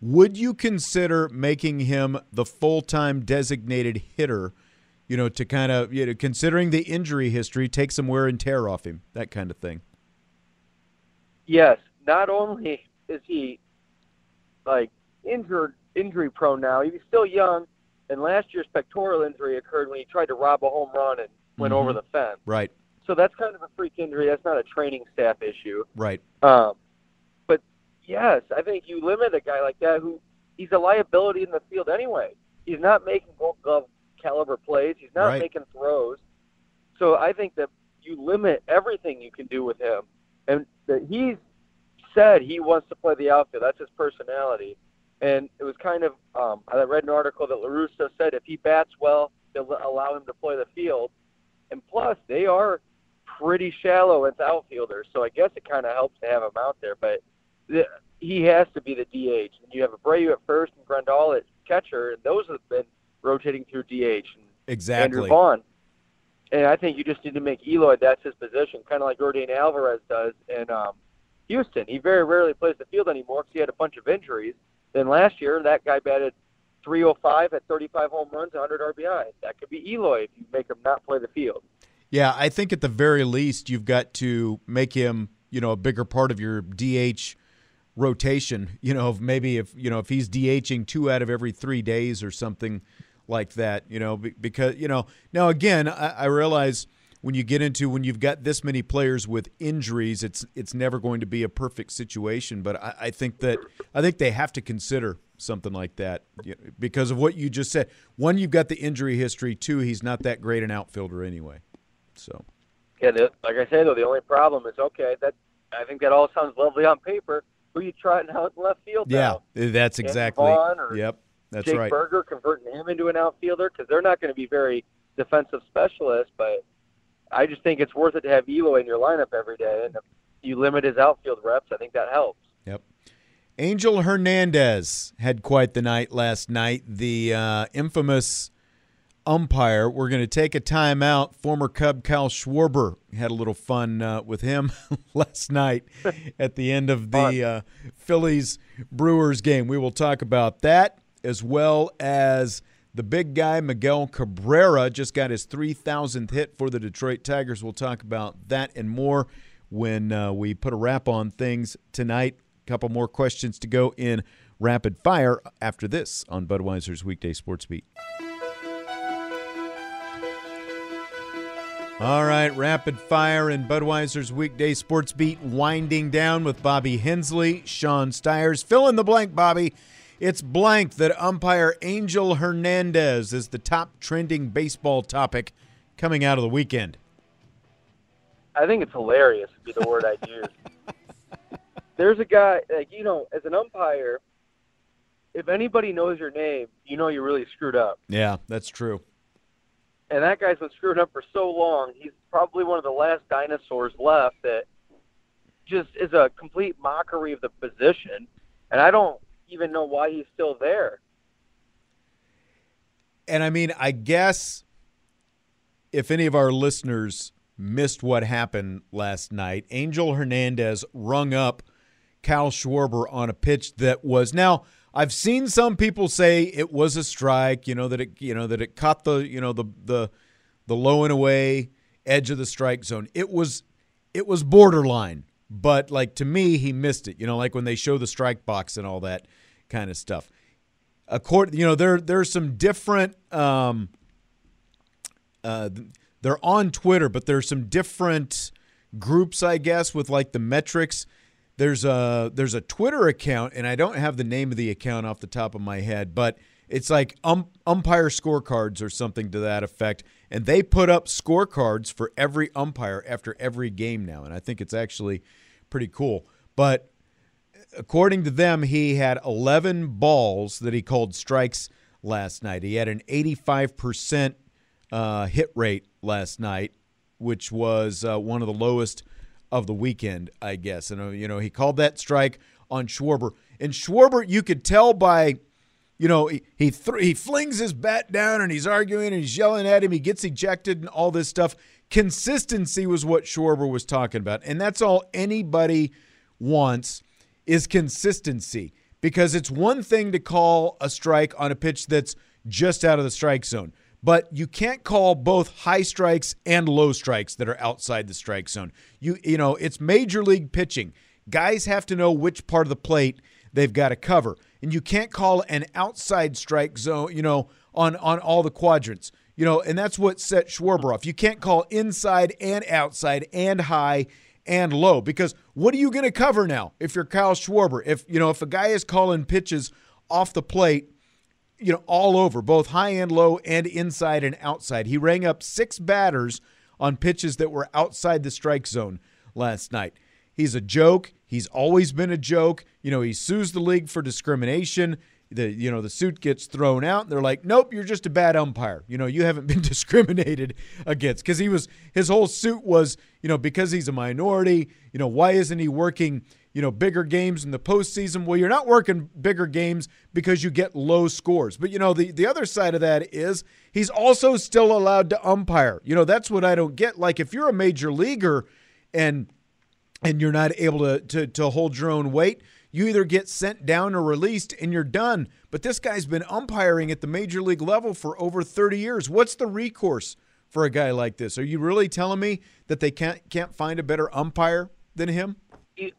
Would you consider making him the full time designated hitter? You know, to kind of, you know, considering the injury history, take some wear and tear off him, that kind of thing. Yes, not only is he like injured, injury prone now, he's still young. And last year's pectoral injury occurred when he tried to rob a home run and went Mhm. over the fence. Right, So that's kind of a freak injury. That's not a training staff issue. right. Um, but yes, I think you limit a guy like that who he's a liability in the field anyway. He's not making Gold Glove caliber plays. He's not Right. making throws. So I think that you limit everything you can do with him, and that he's said he wants to play the outfield. That's his personality. And it was kind of um, I read an article that La Russa said if he bats well, they'll allow him to play the field. And plus, they are pretty shallow as outfielders, so I guess it kind of helps to have him out there. But the, he has to be the DH. And you have Abreu at first and Grandal at catcher, and those have been rotating through DH. And Exactly. Andrew Vaughn. And I think you just need to make Eloy that's his position, kind of like Yordan Alvarez does in um, Houston. He very rarely plays the field anymore because he had a bunch of injuries. Then last year, that guy batted 305 at 35 home runs, 100 RBI. That could be Eloy if you make him not play the field. Yeah, I think at the very least you've got to make him, you know, a bigger part of your DH rotation. You know, maybe if you know if he's DHing two out of every three days or something like that. You know, because you know now again I, I realize when you get into when you've got this many players with injuries, it's it's never going to be a perfect situation. But I, I think that I think they have to consider something like that because of what you just said. One, you've got the injury history. Two, he's not that great an outfielder anyway. So Yeah, the, like I said, though, the only problem is okay. That I think that all sounds lovely on paper. Who you trotting out in left field yeah, now? Eh, that's Andrew exactly. Yep, that's Jake right. Burger converting him into an outfielder because they're not going to be very defensive specialists. But I just think it's worth it to have Eloy in your lineup every day, and if you limit his outfield reps, I think that helps. Yep. Angel Hernandez had quite the night last night. The uh, infamous umpire. We're going to take a timeout. Former Cub Kyle Schwarber had a little fun uh, with him last night at the end of the uh, Phillies Brewers game. We will talk about that as well as the big guy, Miguel Cabrera, just got his 3,000th hit for the Detroit Tigers. We'll talk about that and more when uh, we put a wrap on things tonight. A couple more questions to go in rapid fire after this on Budweiser's Weekday Sports Beat. All right, rapid fire and Budweiser's weekday sports beat winding down with Bobby Hensley, Sean Stires. Fill in the blank, Bobby. It's blank that umpire Angel Hernandez is the top trending baseball topic coming out of the weekend. I think it's hilarious would be the word I'd use. There's a guy like you know, as an umpire, if anybody knows your name, you know you're really screwed up. Yeah, that's true. And that guy's been screwed up for so long. He's probably one of the last dinosaurs left that just is a complete mockery of the position. And I don't even know why he's still there. And I mean, I guess if any of our listeners missed what happened last night, Angel Hernandez rung up Cal Schwarber on a pitch that was now I've seen some people say it was a strike, you know that it you know that it caught the you know the the the low and away edge of the strike zone. It was it was borderline, but like to me he missed it. You know, like when they show the strike box and all that kind of stuff. According, you know, there there's some different um uh they're on Twitter, but there's some different groups I guess with like the metrics there's a there's a Twitter account, and I don't have the name of the account off the top of my head, but it's like um, umpire scorecards or something to that effect. And they put up scorecards for every umpire after every game now, and I think it's actually pretty cool. But according to them, he had 11 balls that he called strikes last night. He had an 85% uh, hit rate last night, which was uh, one of the lowest of the weekend, I guess. And, uh, you know, he called that strike on Schwarber. And Schwarber, you could tell by, you know, he he, th- he flings his bat down and he's arguing and he's yelling at him. He gets ejected and all this stuff. Consistency was what Schwarber was talking about. And that's all anybody wants is consistency because it's one thing to call a strike on a pitch that's just out of the strike zone but you can't call both high strikes and low strikes that are outside the strike zone. You you know, it's major league pitching. Guys have to know which part of the plate they've got to cover. And you can't call an outside strike zone, you know, on on all the quadrants. You know, and that's what set Schwarber off. You can't call inside and outside and high and low because what are you going to cover now if you're Kyle Schwarber? If you know, if a guy is calling pitches off the plate you know, all over, both high and low and inside and outside. He rang up six batters on pitches that were outside the strike zone last night. He's a joke. He's always been a joke. You know, he sues the league for discrimination. The you know the suit gets thrown out. And they're like, nope, you're just a bad umpire. You know, you haven't been discriminated against because he was his whole suit was you know because he's a minority. You know, why isn't he working? you know, bigger games in the postseason. Well, you're not working bigger games because you get low scores. But, you know, the, the other side of that is he's also still allowed to umpire. You know, that's what I don't get. Like, if you're a major leaguer and and you're not able to, to, to hold your own weight, you either get sent down or released and you're done. But this guy's been umpiring at the major league level for over 30 years. What's the recourse for a guy like this? Are you really telling me that they can't can't find a better umpire than him?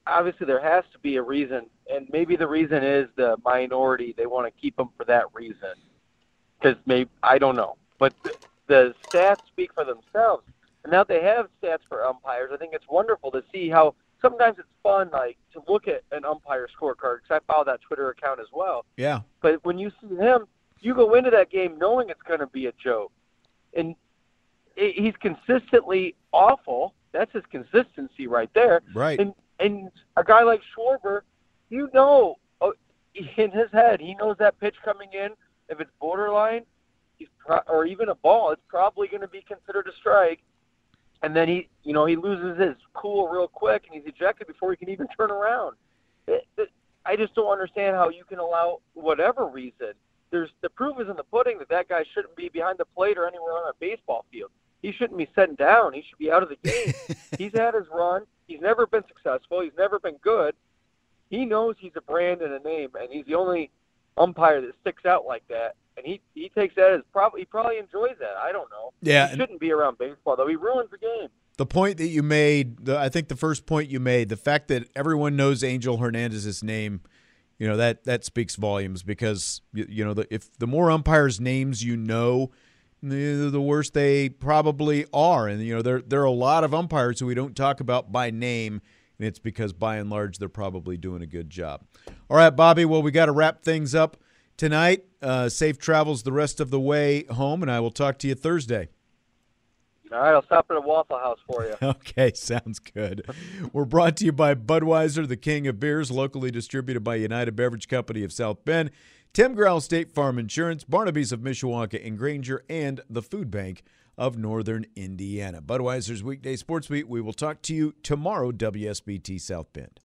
obviously there has to be a reason, and maybe the reason is the minority. They want to keep them for that reason, because maybe I don't know, but the stats speak for themselves. And now they have stats for umpires. I think it's wonderful to see how sometimes it's fun, like to look at an umpire scorecard because I follow that Twitter account as well. Yeah. But when you see him, you go into that game knowing it's going to be a joke, and he's consistently awful. That's his consistency right there. Right. And and a guy like Schwarber, you know, oh, in his head, he knows that pitch coming in. If it's borderline, he's pro- or even a ball, it's probably going to be considered a strike. And then he, you know, he loses his cool real quick, and he's ejected before he can even turn around. It, it, I just don't understand how you can allow whatever reason. There's the proof is in the pudding that that guy shouldn't be behind the plate or anywhere on a baseball field. He shouldn't be sitting down. He should be out of the game. he's had his run. He's never been successful. He's never been good. He knows he's a brand and a name, and he's the only umpire that sticks out like that. And he he takes that as probably he probably enjoys that. I don't know. Yeah, he shouldn't be around baseball though. He ruins the game. The point that you made, the, I think the first point you made, the fact that everyone knows Angel Hernandez's name, you know that that speaks volumes because you, you know the, if the more umpires' names you know, the, the worse they probably are. And you know there there are a lot of umpires who we don't talk about by name, and it's because by and large they're probably doing a good job. All right, Bobby. Well, we got to wrap things up tonight. Uh, safe travels the rest of the way home, and I will talk to you Thursday. All right, I'll stop at a Waffle House for you. Okay, sounds good. We're brought to you by Budweiser, the king of beers, locally distributed by United Beverage Company of South Bend, Tim Growl State Farm Insurance, Barnaby's of Mishawaka and Granger, and the Food Bank of Northern Indiana. Budweiser's weekday sports beat. We will talk to you tomorrow, WSBT South Bend.